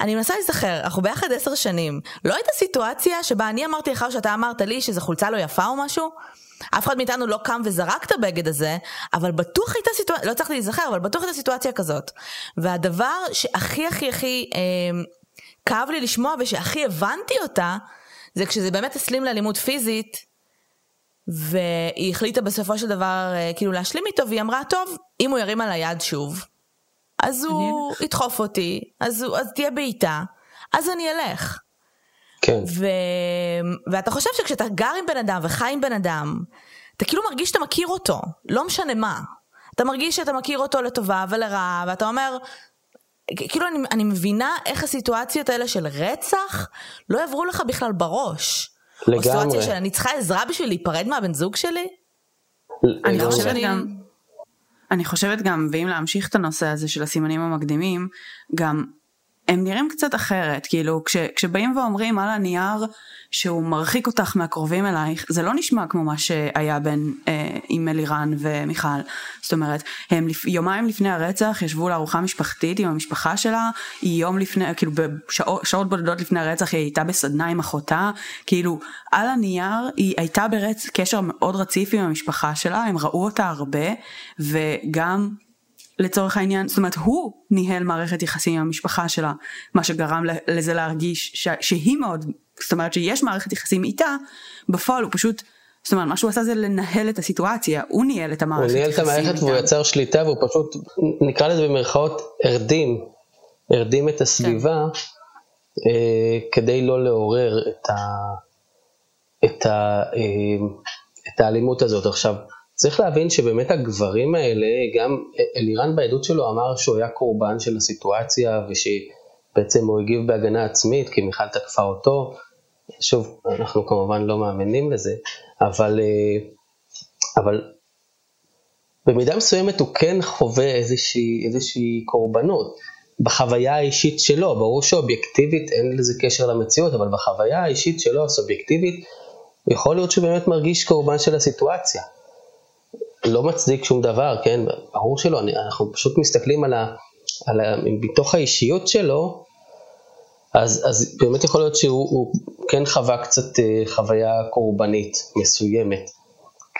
אני מנסה להיזכר, אנחנו ביחד עשר שנים, לא הייתה סיטואציה שבה אני אמרתי לך שאתה אמרת לי שזו חולצה לא יפה או משהו? אף אחד מאיתנו לא קם וזרק את הבגד הזה, אבל בטוח הייתה סיטואציה, לא הצלחתי להיזכר, אבל בטוח הייתה סיטואציה כזאת. והדבר שהכי הכי הכי אה, כאב לי לשמוע ושהכי הבנתי אותה, זה כשזה באמת הסלים לאלימות פיזית, והיא החליטה בסופו של דבר אה, כאילו להשלים איתו, והיא אמרה, טוב, אם הוא ירים על היד שוב, אז הוא ידחוף אותי, אז, הוא, אז תהיה בעיטה, אז אני אלך. כן. ו... ואתה חושב שכשאתה גר עם בן אדם וחי עם בן אדם, אתה כאילו מרגיש שאתה מכיר אותו, לא משנה מה. אתה מרגיש שאתה מכיר אותו לטובה ולרעה, ואתה אומר, כאילו אני, אני מבינה איך הסיטואציות האלה של רצח לא יעברו לך בכלל בראש. לגמרי. או סיטואציה של אני צריכה עזרה בשביל להיפרד מהבן זוג שלי? אני חושבת גם, אני חושבת גם, ואם להמשיך את הנושא הזה של הסימנים המקדימים, גם הם נראים קצת אחרת, כאילו כש, כשבאים ואומרים על הנייר שהוא מרחיק אותך מהקרובים אלייך, זה לא נשמע כמו מה שהיה בין אה, עם אלירן ומיכל, זאת אומרת, הם לפ, יומיים לפני הרצח ישבו לארוחה משפחתית עם המשפחה שלה, היא יום לפני, כאילו בשעות בודדות לפני הרצח היא הייתה בסדנה עם אחותה, כאילו על הנייר היא הייתה בקשר מאוד רציף עם המשפחה שלה, הם ראו אותה הרבה, וגם לצורך העניין, זאת אומרת הוא ניהל מערכת יחסים עם המשפחה שלה, מה שגרם לזה להרגיש ש, שהיא מאוד, זאת אומרת שיש מערכת יחסים איתה, בפועל הוא פשוט, זאת אומרת מה שהוא עשה זה לנהל את הסיטואציה, הוא ניהל את המערכת יחסים. הוא ניהל את המערכת והוא יצר שליטה והוא פשוט, נקרא לזה במרכאות, הרדים, הרדים את הסביבה כן. אה, כדי לא לעורר את, ה, את, ה, אה, את האלימות הזאת. עכשיו, צריך להבין שבאמת הגברים האלה, גם אלירן בעדות שלו אמר שהוא היה קורבן של הסיטואציה ושבעצם הוא הגיב בהגנה עצמית כי מיכל תקפה אותו. שוב, אנחנו כמובן לא מאמינים לזה, אבל, אה, אבל במידה מסוימת הוא כן חווה איזושהי, איזושהי קורבנות. בחוויה האישית שלו, ברור שאובייקטיבית אין לזה קשר למציאות, אבל בחוויה האישית שלו, הסובייקטיבית, יכול להיות שהוא באמת מרגיש קורבן של הסיטואציה. לא מצדיק שום דבר, כן, ברור שלא, אנחנו פשוט מסתכלים על ה... על ה מתוך האישיות שלו, אז, אז באמת יכול להיות שהוא כן חווה קצת אה, חוויה קורבנית מסוימת.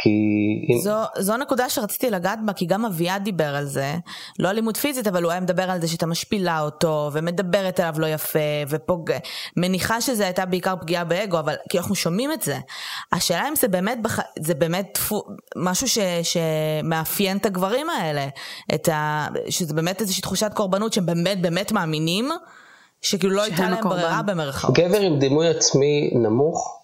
כי... זו, זו נקודה שרציתי לגעת בה, כי גם אביעד דיבר על זה, לא אלימות פיזית, אבל הוא היה מדבר על זה שהייתה משפילה אותו, ומדברת אליו לא יפה, ופוג... מניחה שזה הייתה בעיקר פגיעה באגו, אבל כי אנחנו שומעים את זה. השאלה אם זה באמת, בח... זה באמת פו... משהו ש... שמאפיין את הגברים האלה, את ה... שזה באמת איזושהי תחושת קורבנות שהם באמת באמת מאמינים. שכאילו לא הייתה להם ברירה במרכאות. גבר עם דימוי עצמי נמוך,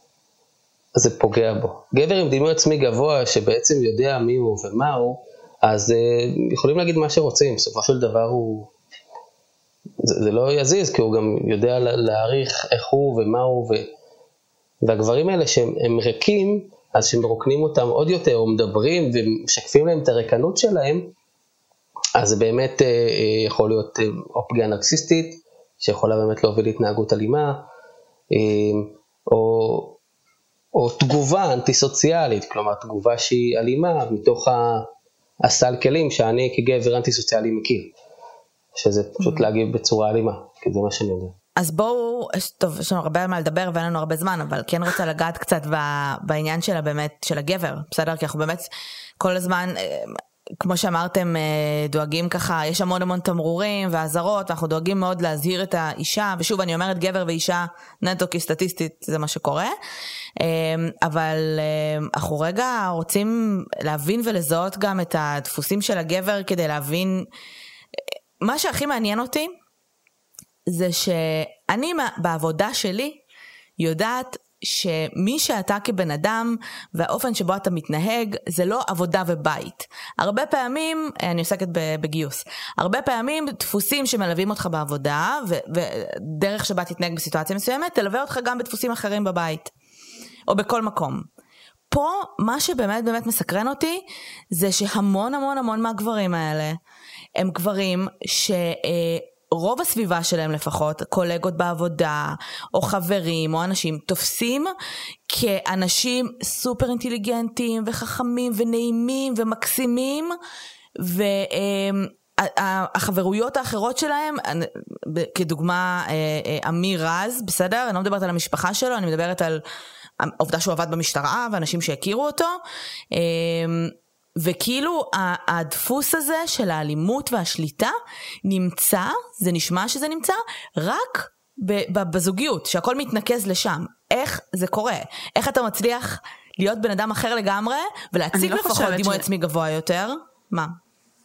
זה פוגע בו. גבר עם דימוי עצמי גבוה, שבעצם יודע מי הוא ומה הוא, אז uh, יכולים להגיד מה שרוצים, בסופו של דבר הוא... זה, זה לא יזיז, כי הוא גם יודע להעריך איך הוא ומה הוא, ו... והגברים האלה שהם ריקים, אז כשמרוקנים אותם עוד יותר, או מדברים ומשקפים להם את הריקנות שלהם, אז זה באמת uh, יכול להיות uh, או פגיעה נרקסיסטית, שיכולה באמת להוביל להתנהגות אלימה, uh, או, או תגובה אנטי סוציאלית, כלומר תגובה שהיא אלימה מתוך הסל כלים שאני כגבר אנטי סוציאלי מכיר, שזה פשוט mm-hmm. להגיב בצורה אלימה, כי זה מה שאני יודע. אז בואו, טוב, יש לנו הרבה מה לדבר ואין לנו הרבה זמן, אבל כן רוצה לגעת קצת בעניין של באמת, של הגבר, בסדר? כי אנחנו באמת כל הזמן, אה, כמו שאמרתם, אה, דואגים ככה, יש המון המון תמרורים ואזהרות, ואנחנו דואגים מאוד להזהיר את האישה, ושוב, אני אומרת גבר ואישה נטו כי סטטיסטית זה מה שקורה, אה, אבל אנחנו רגע רוצים להבין ולזהות גם את הדפוסים של הגבר כדי להבין, מה שהכי מעניין אותי, זה שאני בעבודה שלי יודעת שמי שאתה כבן אדם והאופן שבו אתה מתנהג זה לא עבודה ובית. הרבה פעמים, אני עוסקת בגיוס, הרבה פעמים דפוסים שמלווים אותך בעבודה ודרך שבה תתנהג בסיטואציה מסוימת תלווה אותך גם בדפוסים אחרים בבית או בכל מקום. פה מה שבאמת באמת מסקרן אותי זה שהמון המון המון מהגברים האלה הם גברים ש... רוב הסביבה שלהם לפחות, קולגות בעבודה, או חברים, או אנשים, תופסים כאנשים סופר אינטליגנטים, וחכמים, ונעימים, ומקסימים, והחברויות האחרות שלהם, כדוגמה אה, אה, אמיר רז, בסדר? אני לא מדברת על המשפחה שלו, אני מדברת על העובדה שהוא עבד במשטרה, ואנשים שהכירו אותו. וכאילו הדפוס הזה של האלימות והשליטה נמצא, זה נשמע שזה נמצא, רק בזוגיות, שהכל מתנקז לשם. איך זה קורה? איך אתה מצליח להיות בן אדם אחר לגמרי, ולהציג לא לפחות דימוי ש... עצמי גבוה יותר? מה?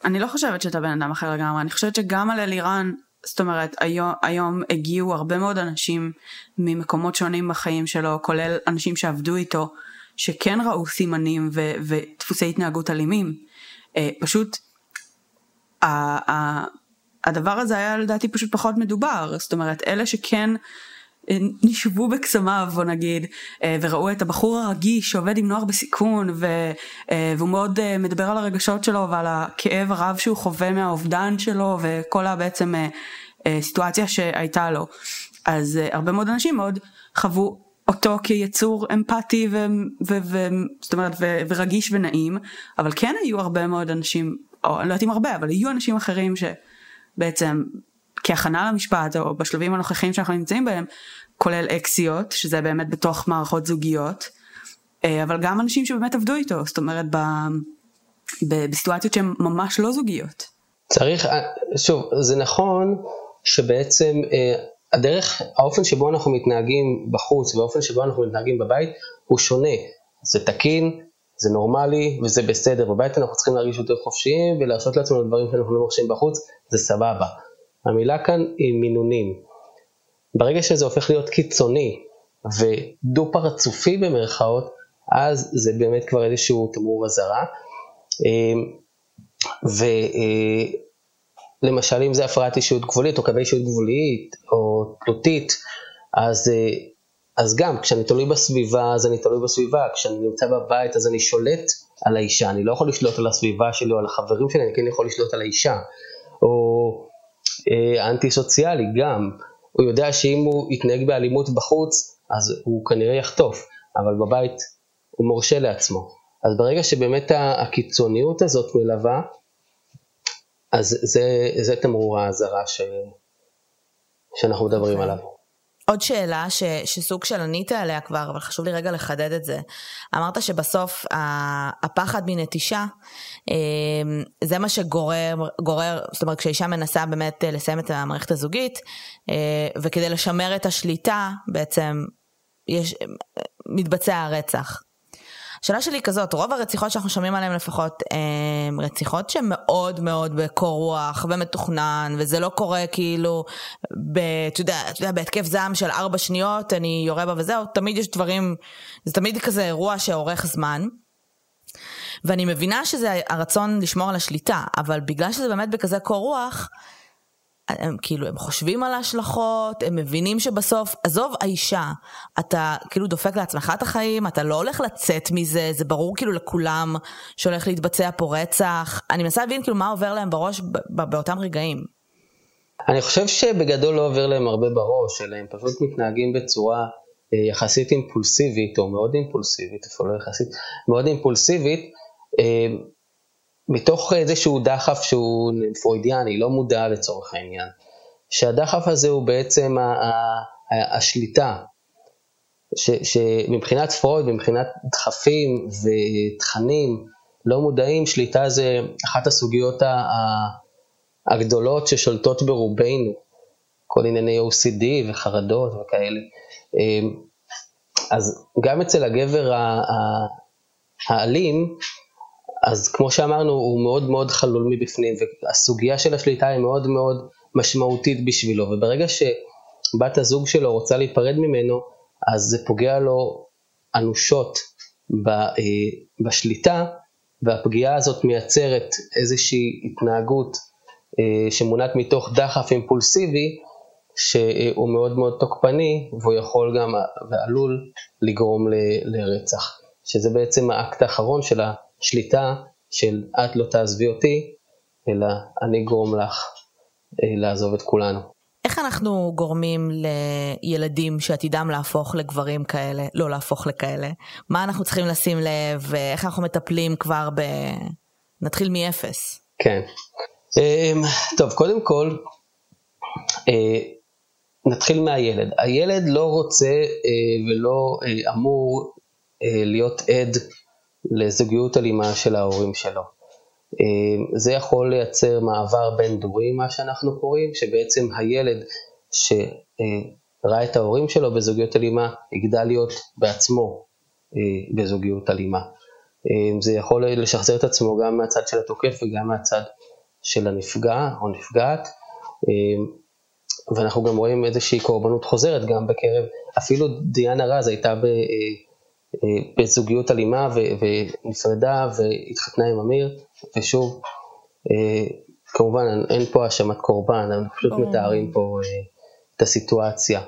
אני לא חושבת שאתה בן אדם אחר לגמרי, אני חושבת שגם על אלירן, זאת אומרת, היום, היום הגיעו הרבה מאוד אנשים ממקומות שונים בחיים שלו, כולל אנשים שעבדו איתו. שכן ראו סימנים ו- ודפוסי התנהגות אלימים. אה, פשוט ה- ה- הדבר הזה היה לדעתי פשוט פחות מדובר, זאת אומרת אלה שכן אה, נשבו בקסמיו בוא נגיד אה, וראו את הבחור הרגיש שעובד עם נוער בסיכון ו, והוא מאוד מדבר על הרגשות שלו ועל הכאב הרב שהוא חווה מהאובדן שלו וכל הבעצם סיטואציה שהייתה לו אז הרבה מאוד אנשים מאוד חוו אותו כיצור אמפתי ו, ו, ו, זאת אומרת, ו, ורגיש ונעים, אבל כן היו הרבה מאוד אנשים, או אני לא יודעת אם הרבה, אבל היו אנשים אחרים שבעצם כהכנה למשפט או בשלבים הנוכחיים שאנחנו נמצאים בהם, כולל אקסיות, שזה באמת בתוך מערכות זוגיות, אה, אבל גם אנשים שבאמת עבדו איתו, זאת אומרת ב, ב, בסיטואציות שהן ממש לא זוגיות. צריך, אה, שוב, זה נכון שבעצם אה, הדרך, האופן שבו אנחנו מתנהגים בחוץ והאופן שבו אנחנו מתנהגים בבית הוא שונה. זה תקין, זה נורמלי וזה בסדר. בבית אנחנו צריכים להרגיש יותר חופשיים ולהרשות לעצמנו דברים שאנחנו לא מרשים בחוץ, זה סבבה. המילה כאן היא מינונים. ברגע שזה הופך להיות קיצוני ודו פרצופי במרכאות, אז זה באמת כבר איזשהו תמרור אזהרה. אמ, למשל אם זה הפרעת אישיות גבולית או קווי אישיות גבולית או תלותית, אז, אה, אז גם כשאני תלוי בסביבה אז אני תלוי בסביבה, כשאני נמצא בבית אז אני שולט על האישה, אני לא יכול לשלוט על הסביבה שלי או על החברים שלי, אני כן יכול לשלוט על האישה. או אה, אנטי סוציאלי גם, הוא יודע שאם הוא יתנהג באלימות בחוץ אז הוא כנראה יחטוף, אבל בבית הוא מורשה לעצמו. אז ברגע שבאמת הקיצוניות הזאת מלווה, אז זה, זה תמרור האזהרה ש... שאנחנו מדברים okay. אוקיי. עליו. עוד שאלה ש, שסוג של ענית עליה כבר, אבל חשוב לי רגע לחדד את זה. אמרת שבסוף הפחד מנטישה, אמ, זה מה שגורר, גורר, זאת אומרת כשאישה מנסה באמת לסיים את המערכת הזוגית, אה, וכדי לשמר את השליטה בעצם יש, מתבצע הרצח. השאלה שלי היא כזאת, רוב הרציחות שאנחנו שומעים עליהן לפחות, הן רציחות שהן מאוד מאוד בקור רוח ומתוכנן, וזה לא קורה כאילו, אתה יודע, יודע, בהתקף זעם של ארבע שניות, אני יורה בה וזהו, תמיד יש דברים, זה תמיד כזה אירוע שאורך זמן. ואני מבינה שזה הרצון לשמור על השליטה, אבל בגלל שזה באמת בכזה קור רוח, הם כאילו, הם חושבים על ההשלכות, הם מבינים שבסוף, עזוב האישה, אתה כאילו דופק לעצמך את החיים, אתה לא הולך לצאת מזה, זה ברור כאילו לכולם שהולך להתבצע פה רצח. אני מנסה להבין כאילו מה עובר להם בראש באותם רגעים. אני חושב שבגדול לא עובר להם הרבה בראש, אלא הם פשוט מתנהגים בצורה אה, יחסית אימפולסיבית, או מאוד אימפולסיבית, אפילו לא יחסית, מאוד אימפולסיבית, אה, מתוך איזשהו דחף שהוא פרוידיאני, לא מודע לצורך העניין, שהדחף הזה הוא בעצם השליטה, ש, שמבחינת פרויד, מבחינת דחפים ותכנים לא מודעים, שליטה זה אחת הסוגיות הגדולות ששולטות ברובנו, כל ענייני OCD וחרדות וכאלה. אז גם אצל הגבר האלים, אז כמו שאמרנו, הוא מאוד מאוד חלול מבפנים, והסוגיה של השליטה היא מאוד מאוד משמעותית בשבילו, וברגע שבת הזוג שלו רוצה להיפרד ממנו, אז זה פוגע לו אנושות אה, בשליטה, והפגיעה הזאת מייצרת איזושהי התנהגות אה, שמונעת מתוך דחף אימפולסיבי, שהוא מאוד מאוד תוקפני, והוא יכול גם ועלול לגרום לרצח, שזה בעצם האקט האחרון של שליטה של את לא תעזבי אותי, אלא אני גורם לך אה, לעזוב את כולנו. איך אנחנו גורמים לילדים שעתידם להפוך לגברים כאלה, לא להפוך לכאלה? מה אנחנו צריכים לשים לב, איך אנחנו מטפלים כבר ב... נתחיל מאפס. כן. אמ, טוב, קודם כל, אה, נתחיל מהילד. הילד לא רוצה אה, ולא אמור להיות עד לזוגיות אלימה של ההורים שלו. אה, זה יכול לייצר מעבר בין דורי, מה שאנחנו קוראים, שבעצם הילד שראה את ההורים שלו בזוגיות אלימה, יגדל להיות בעצמו אה, בזוגיות אלימה. אה, זה יכול לשחזר את עצמו גם מהצד של התוקף וגם מהצד של הנפגע או נפגעת. ואנחנו גם רואים איזושהי קורבנות חוזרת גם בקרב, אפילו דיאנה רז הייתה אה, בזוגיות אלימה ונפרדה והתחתנה עם אמיר, ושוב, אה, כמובן אין פה האשמת קורבן, אנחנו פשוט מתארים פה אה, את הסיטואציה.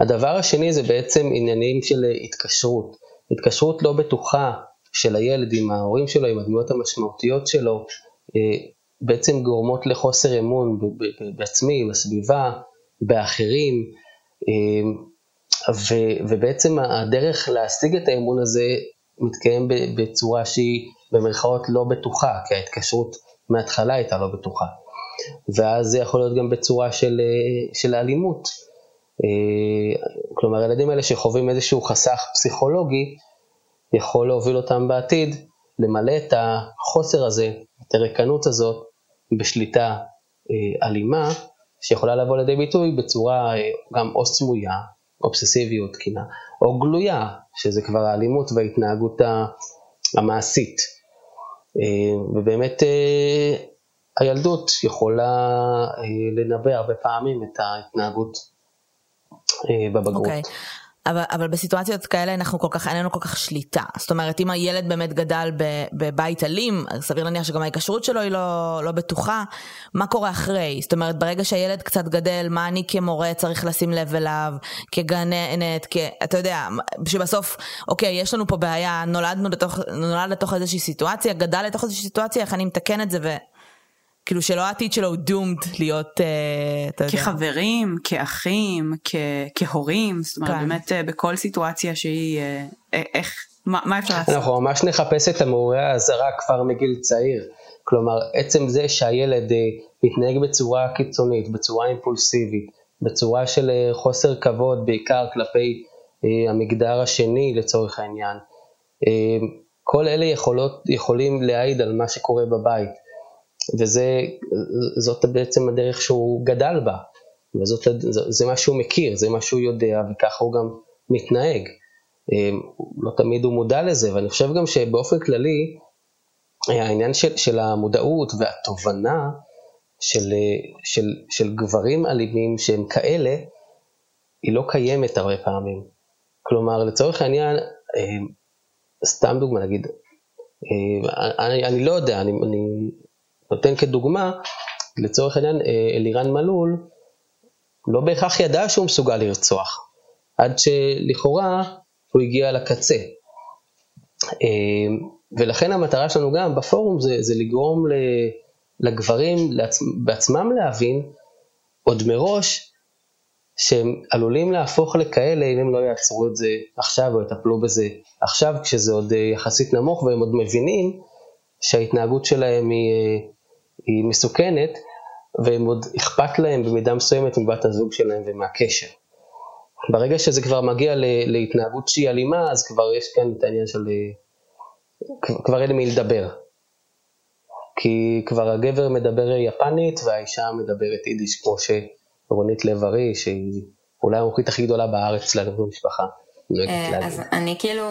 הדבר השני זה בעצם עניינים של התקשרות. התקשרות לא בטוחה של הילד עם ההורים שלו, עם הדמויות המשמעותיות שלו, בעצם גורמות לחוסר אמון בעצמי, בסביבה, באחרים. ו, ובעצם הדרך להשיג את האמון הזה מתקיים בצורה שהיא במרכאות לא בטוחה, כי ההתקשרות מההתחלה הייתה לא בטוחה. ואז זה יכול להיות גם בצורה של, של אלימות. אה, כלומר, הילדים האלה שחווים איזשהו חסך פסיכולוגי, יכול להוביל אותם בעתיד למלא את החוסר הזה, את הריקנות הזאת, בשליטה אה, אלימה, שיכולה לבוא לידי ביטוי בצורה אה, גם או סמויה אובססיביות תקינה, או גלויה, שזה כבר האלימות וההתנהגות המעשית. אה, ובאמת אה, הילדות יכולה אה, לנבא הרבה פעמים את ההתנהגות בבגרות. Okay. אבל, אבל בסיטואציות כאלה אנחנו כל כך, אין לנו כל כך שליטה. זאת אומרת, אם הילד באמת גדל בבית אלים, סביר להניח שגם ההיקשרות שלו היא לא, לא בטוחה, מה קורה אחרי? זאת אומרת, ברגע שהילד קצת גדל, מה אני כמורה צריך לשים לב אליו, כגננת, כ... אתה יודע, שבסוף, אוקיי, יש לנו פה בעיה, נולדנו לתוך, נולד לתוך איזושהי סיטואציה, גדל לתוך איזושהי סיטואציה, איך אני מתקן את זה ו... כאילו שלא העתיד שלו הוא דומד להיות, uh, אתה יודע. כחברים, כאחים, כ- כהורים, זאת אומרת כן. באמת uh, בכל סיטואציה שהיא, uh, איך, מה, מה אפשר לעשות? אנחנו ממש נחפש את המעורי האזהרה כבר מגיל צעיר. כלומר, עצם זה שהילד uh, מתנהג בצורה קיצונית, בצורה אימפולסיבית, בצורה של uh, חוסר כבוד, בעיקר כלפי uh, המגדר השני לצורך העניין, uh, כל אלה יכולות, יכולים להעיד על מה שקורה בבית. וזאת בעצם הדרך שהוא גדל בה, וזה מה שהוא מכיר, זה מה שהוא יודע, וככה הוא גם מתנהג. לא תמיד הוא מודע לזה, ואני חושב גם שבאופן כללי, העניין של, של המודעות והתובנה של, של, של גברים אלימים שהם כאלה, היא לא קיימת הרבה פעמים. כלומר, לצורך העניין, סתם דוגמה, נגיד, אני, אני לא יודע, אני, אני נותן כדוגמה, לצורך העניין, אלירן מלול לא בהכרח ידע שהוא מסוגל לרצוח, עד שלכאורה הוא הגיע לקצה. ולכן המטרה שלנו גם בפורום זה, זה לגרום לגברים לעצ... בעצמם להבין עוד מראש שהם עלולים להפוך לכאלה אם הם לא יעצרו את זה עכשיו או יטפלו בזה עכשיו כשזה עוד אה, יחסית נמוך והם עוד מבינים שההתנהגות שלהם היא, אה, היא מסוכנת והם עוד אכפת להם במידה מסוימת מבת הזוג שלהם ומהקשר. ברגע שזה כבר מגיע להתנהגות שהיא אלימה אז כבר יש כאן את העניין של אה, כבר אין למי לדבר. כי כבר הגבר מדבר יפנית והאישה מדברת יידיש, כמו שרונית לב-ארי, שהיא אולי המומחית הכי גדולה בארץ לנו במשפחה. אה, אז אני כאילו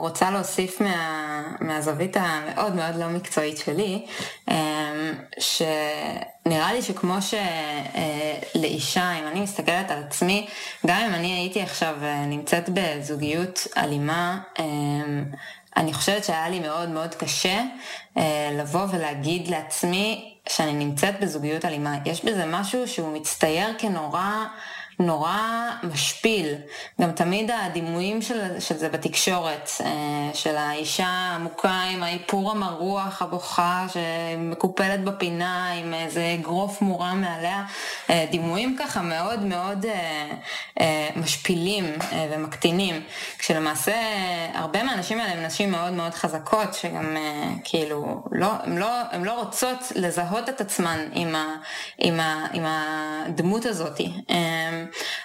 רוצה להוסיף מה, מהזווית המאוד מאוד לא מקצועית שלי, אה, שנראה לי שכמו שלאישה, אם אני מסתכלת על עצמי, גם אם אני הייתי עכשיו אה, נמצאת בזוגיות אלימה, אני חושבת שהיה לי מאוד מאוד קשה אה, לבוא ולהגיד לעצמי שאני נמצאת בזוגיות אלימה. יש בזה משהו שהוא מצטייר כנורא... נורא משפיל. גם תמיד הדימויים של, של זה בתקשורת, אה, של האישה העמוקה עם האיפור המרוח, הבוכה, שמקופלת בפינה עם איזה אגרוף מורם מעליה, אה, דימויים ככה מאוד מאוד אה, משפילים ומקטינים, כשלמעשה הרבה מהנשים האלה הן נשים מאוד מאוד חזקות, שגם כאילו, לא, הן לא, לא רוצות לזהות את עצמן עם, ה, עם, ה, עם הדמות הזאת.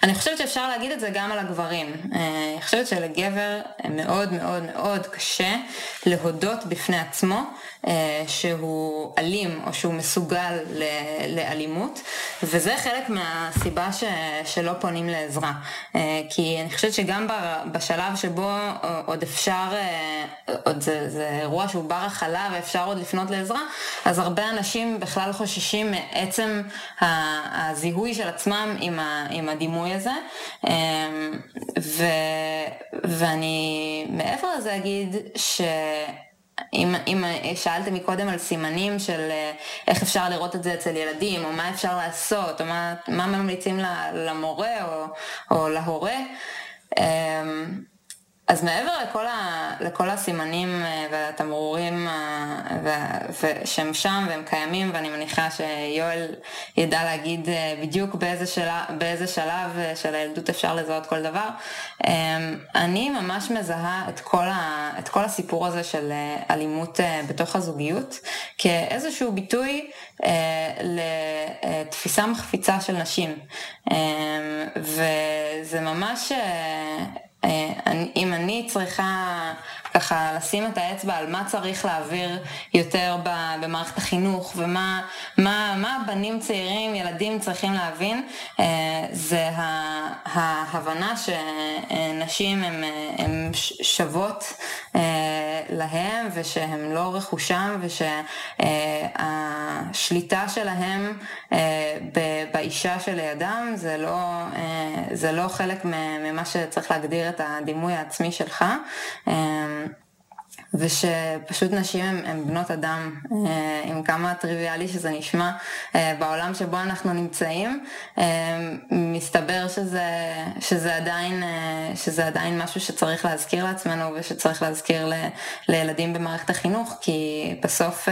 אני חושבת שאפשר להגיד את זה גם על הגברים. אה, אני חושבת שלגבר מאוד מאוד מאוד קשה להודות בפני עצמו אה, שהוא אלים או שהוא מסוגל לאלימות, וזה חלק מהסיבה ש, שלא פונים לעזרה. אה, כי אני חושבת שגם בשלב שבו עוד אפשר, עוד זה, זה אירוע שהוא בר הכלה ואפשר עוד לפנות לעזרה, אז הרבה אנשים בכלל חוששים מעצם הזיהוי של עצמם עם, ה, עם הדימוי הזה. ו, ואני מעבר לזה אגיד ש... אם, אם שאלתם מקודם על סימנים של אה, איך אפשר לראות את זה אצל ילדים, או מה אפשר לעשות, או מה, מה ממליצים למורה או, או להורה, אמ, אז מעבר לכל, ה, לכל הסימנים אה, והתמרורים אה, שהם שם והם קיימים, ואני מניחה שיואל ידע להגיד אה, בדיוק באיזה, שלה, באיזה שלב של הילדות אפשר לזהות כל דבר, אני ממש מזהה את כל, ה, את כל הסיפור הזה של אלימות בתוך הזוגיות כאיזשהו ביטוי לתפיסה מחפיצה של נשים. וזה ממש... אה, אם אני צריכה ככה לשים את האצבע על מה צריך להעביר יותר במערכת החינוך ומה מה, מה הבנים צעירים, ילדים צריכים להבין, אה, זה ההבנה שנשים הן שוות אה, להם ושהם לא רכושם ושהשליטה שלהם באישה שלידם זה לא, זה לא חלק ממה שצריך להגדיר את הדימוי העצמי שלך. ושפשוט נשים הן בנות אדם, אה, עם כמה טריוויאלי שזה נשמע אה, בעולם שבו אנחנו נמצאים, אה, מסתבר שזה, שזה, עדיין, שזה עדיין משהו שצריך להזכיר לעצמנו ושצריך להזכיר ל, לילדים במערכת החינוך, כי בסוף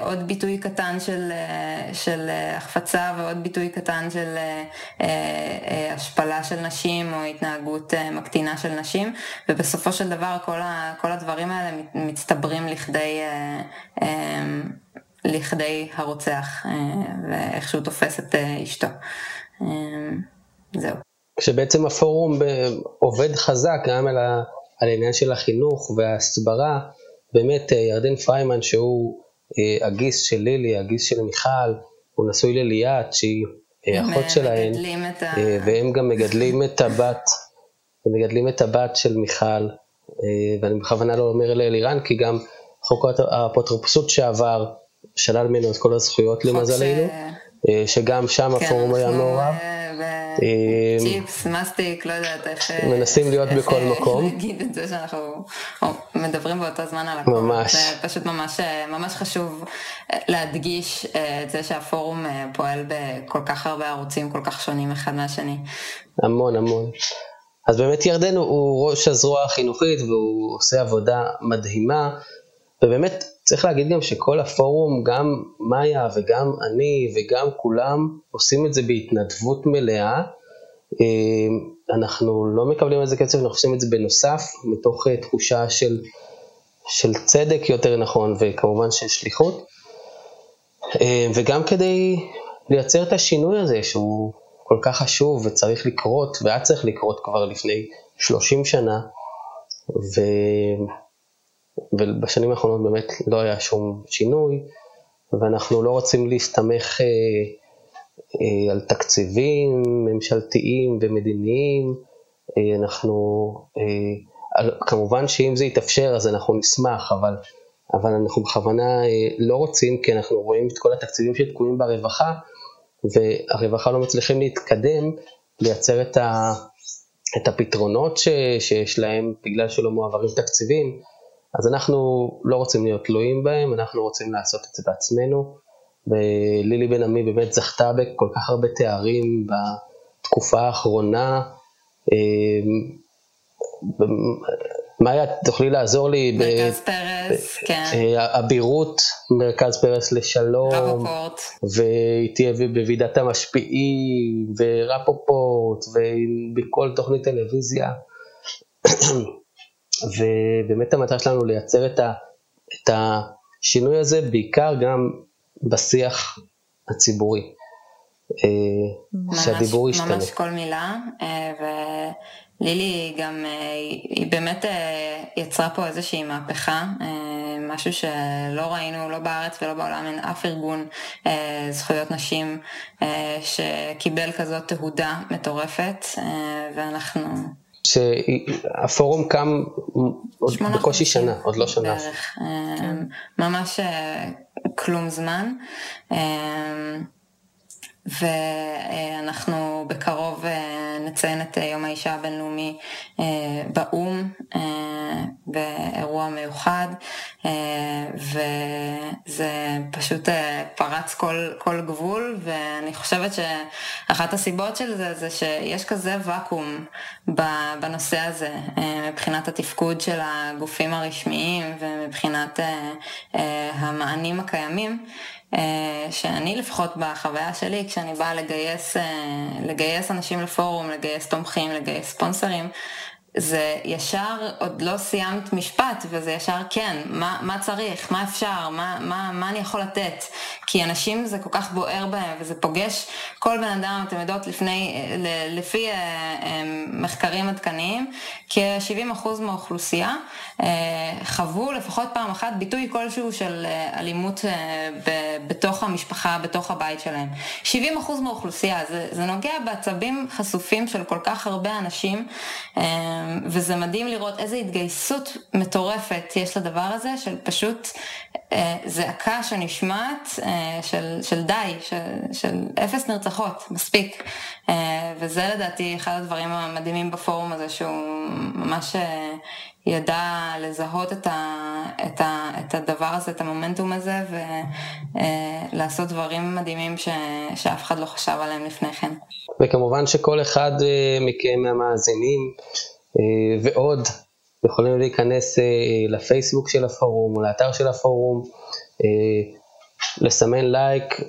עוד ביטוי קטן של, של החפצה ועוד ביטוי קטן של השפלה של נשים או התנהגות מקטינה של נשים, ובסופו של דבר כל, ה, כל הדברים האלה מצטברים לכדי, אה, אה, לכדי הרוצח אה, ואיך שהוא תופס את אשתו. זהו. כשבעצם הפורום עובד חזק גם על, ה, על העניין של החינוך וההסברה, באמת ירדן פריימן שהוא הגיס של לילי, הגיס של מיכל, הוא נשוי לליאת שהיא אחות שלהן, ה... והם גם מגדלים את הבת ומגדלים את הבת של מיכל, ואני בכוונה לא אומר לאלירן, כי גם חוק האפוטרופסות שעבר, שלל ממנו את כל הזכויות למזלנו, שגם שם כן, הפורום היה מעורב. צ'יפס, מסטיק, לא יודעת איך... מנסים להיות איך, בכל מקום. (laughs) להגיד את זה שאנחנו מדברים באותו זמן על הכל. ממש. זה פשוט ממש, ממש חשוב להדגיש את זה שהפורום פועל בכל כך הרבה ערוצים כל כך שונים אחד מהשני. המון המון. אז באמת ירדן הוא ראש הזרוע החינוכית והוא עושה עבודה מדהימה, ובאמת צריך להגיד גם שכל הפורום, גם מאיה וגם אני וגם כולם עושים את זה בהתנדבות מלאה. אה, אנחנו לא מקבלים על זה כסף, אנחנו עושים את זה בנוסף, מתוך אה, תחושה של, של צדק יותר נכון, וכמובן של שליחות. אה, וגם כדי לייצר את השינוי הזה שהוא כל כך חשוב וצריך לקרות, והיה צריך לקרות כבר לפני 30 שנה, ו... ובשנים האחרונות באמת לא היה שום שינוי, ואנחנו לא רוצים להסתמך אה, אה, על תקציבים ממשלתיים ומדיניים, אה, אנחנו, אה, על, כמובן שאם זה יתאפשר אז אנחנו נשמח, אבל, אבל אנחנו בכוונה אה, לא רוצים, כי אנחנו רואים את כל התקציבים שתקועים ברווחה, והרווחה לא מצליחים להתקדם, לייצר את, ה, את הפתרונות ש, שיש להם בגלל שלא מועברים תקציבים. אז אנחנו לא רוצים להיות תלויים בהם, אנחנו רוצים לעשות את זה בעצמנו. ולילי בן עמי באמת זכתה בכל כך הרבה תארים בתקופה האחרונה. מאיה, תוכלי לעזור לי? מרכז ב- פרס, ב- כן. אבירות, מרכז פרס לשלום. רפופורט. והיא תהיה בוועידת המשפיעים, ורפופורט, ובכל תוכנית טלוויזיה. (clears throat) ובאמת המטרה שלנו לייצר את, ה, את השינוי הזה, בעיקר גם בשיח הציבורי. אה, ממש, שהדיבור ישתנה. ממש כל מילה, אה, ולילי גם, אה, היא באמת יצרה פה איזושהי מהפכה, משהו שלא ראינו לא בארץ ולא בעולם, אין אף ארגון זכויות נשים שקיבל כזאת תהודה מטורפת, ואנחנו... שהפורום קם עוד בקושי שנה, עוד לא שנה. בערך. ממש כלום זמן. ואנחנו בקרוב אה, נציין את יום האישה הבינלאומי אה, באו"ם אה, באירוע מיוחד וזה פשוט פרץ כל, כל גבול ואני חושבת שאחת הסיבות של זה זה שיש כזה ואקום בנושא הזה מבחינת התפקוד של הגופים הרשמיים ומבחינת המענים הקיימים. אה, שאני לפחות בחוויה שלי, כשאני באה לגייס, אה, לגייס אנשים לפורום, לגייס תומכים, לגייס ספונסרים, זה ישר, עוד לא סיימת משפט, וזה ישר כן, מה, מה צריך, מה אפשר, מה, מה, מה אני יכול לתת. כי אנשים זה כל כך בוער בהם, וזה פוגש כל בן אדם, אתם יודעות, לפני, לפי אה, מחקרים עדכניים, כ-70% מהאוכלוסייה חוו לפחות פעם אחת ביטוי כלשהו של אלימות בתוך המשפחה, בתוך הבית שלהם. 70% מהאוכלוסייה, זה, זה נוגע בעצבים חשופים של כל כך הרבה אנשים. וזה מדהים לראות איזו התגייסות מטורפת יש לדבר הזה, של פשוט אה, זעקה שנשמעת אה, של, של די, של, של אפס נרצחות, מספיק. אה, וזה לדעתי אחד הדברים המדהימים בפורום הזה, שהוא ממש אה, ידע לזהות את, ה, את, ה, את הדבר הזה, את המומנטום הזה, ולעשות אה, דברים מדהימים ש, שאף אחד לא חשב עליהם לפני כן. וכמובן שכל אחד מכם מהמאזינים אה, ועוד יכולים להיכנס לפייסבוק של הפורום או לאתר של הפורום, לסמן לייק,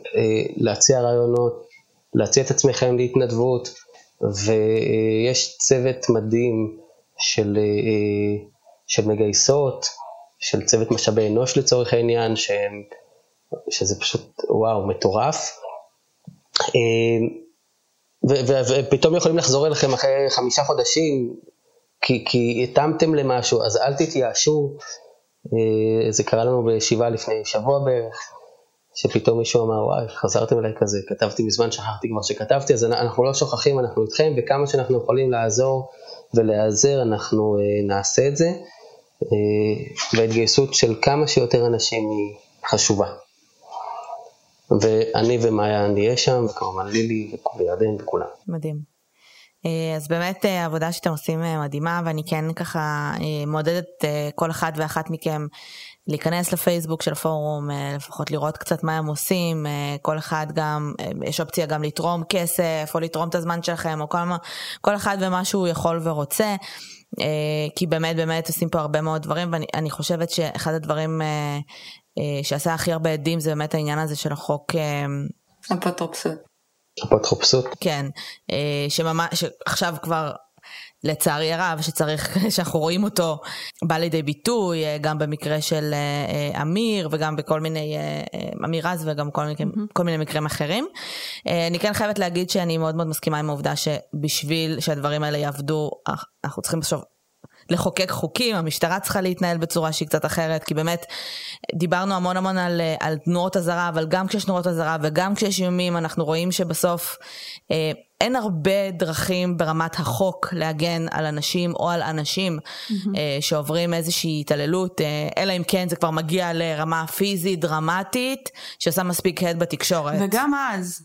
להציע רעיונות, להציע את עצמכם להתנדבות, ויש צוות מדהים של, של מגייסות, של צוות משאבי אנוש לצורך העניין, שהם, שזה פשוט וואו, מטורף. ופתאום יכולים לחזור אליכם אחרי חמישה חודשים, כי, כי התאמתם למשהו, אז אל תתייאשו. אה, זה קרה לנו בישיבה לפני שבוע בערך, שפתאום מישהו אמר, וואי, חזרתם אליי כזה, כתבתי מזמן, שכחתי כבר שכתבתי, אז אנחנו לא שוכחים, אנחנו איתכם, וכמה שאנחנו יכולים לעזור ולהיעזר, אנחנו uh, נעשה את זה. Uh, וההתגייסות של כמה שיותר אנשים היא חשובה. ואני ומאיה נהיה שם, וכמובן לילי וירדן וכולם. מדהים. אה, אז באמת העבודה שאתם עושים מדהימה ואני כן ככה מעודדת כל אחד ואחת מכם להיכנס לפייסבוק של הפורום, אה, לפחות לראות קצת מה הם עושים, אה, כל אחד גם, אה, יש אופציה גם לתרום כסף, או לתרום את הזמן שלכם, או כל, כל אחד ומה שהוא יכול ורוצה, כי באמת באמת עושים פה הרבה מאוד דברים, ואני חושבת שאחד הדברים שעשה הכי הרבה עדים זה באמת העניין הזה של החוק. אפוטרופסות. אפוטרופסות. כן, שממש, שעכשיו כבר לצערי הרב, שצריך, (laughs) שאנחנו רואים אותו בא לידי ביטוי, אה, גם במקרה של אה, אה, אמיר וגם בכל מיני, אמיר רז וגם כל מיני, mm-hmm. כל מיני מקרים אחרים. אני כן חייבת להגיד שאני מאוד מאוד מסכימה עם העובדה שבשביל שהדברים האלה יעבדו, אנחנו צריכים בסוף לחוקק חוקים, המשטרה צריכה להתנהל בצורה שהיא קצת אחרת, כי באמת דיברנו המון המון על, על תנועות אזהרה, אבל גם כשיש תנועות אזהרה וגם כשיש איומים, אנחנו רואים שבסוף אה, אין הרבה דרכים ברמת החוק להגן על אנשים או על אנשים mm-hmm. אה, שעוברים איזושהי התעללות, אה, אלא אם כן זה כבר מגיע לרמה פיזית דרמטית, שעושה מספיק הד בתקשורת. וגם אז.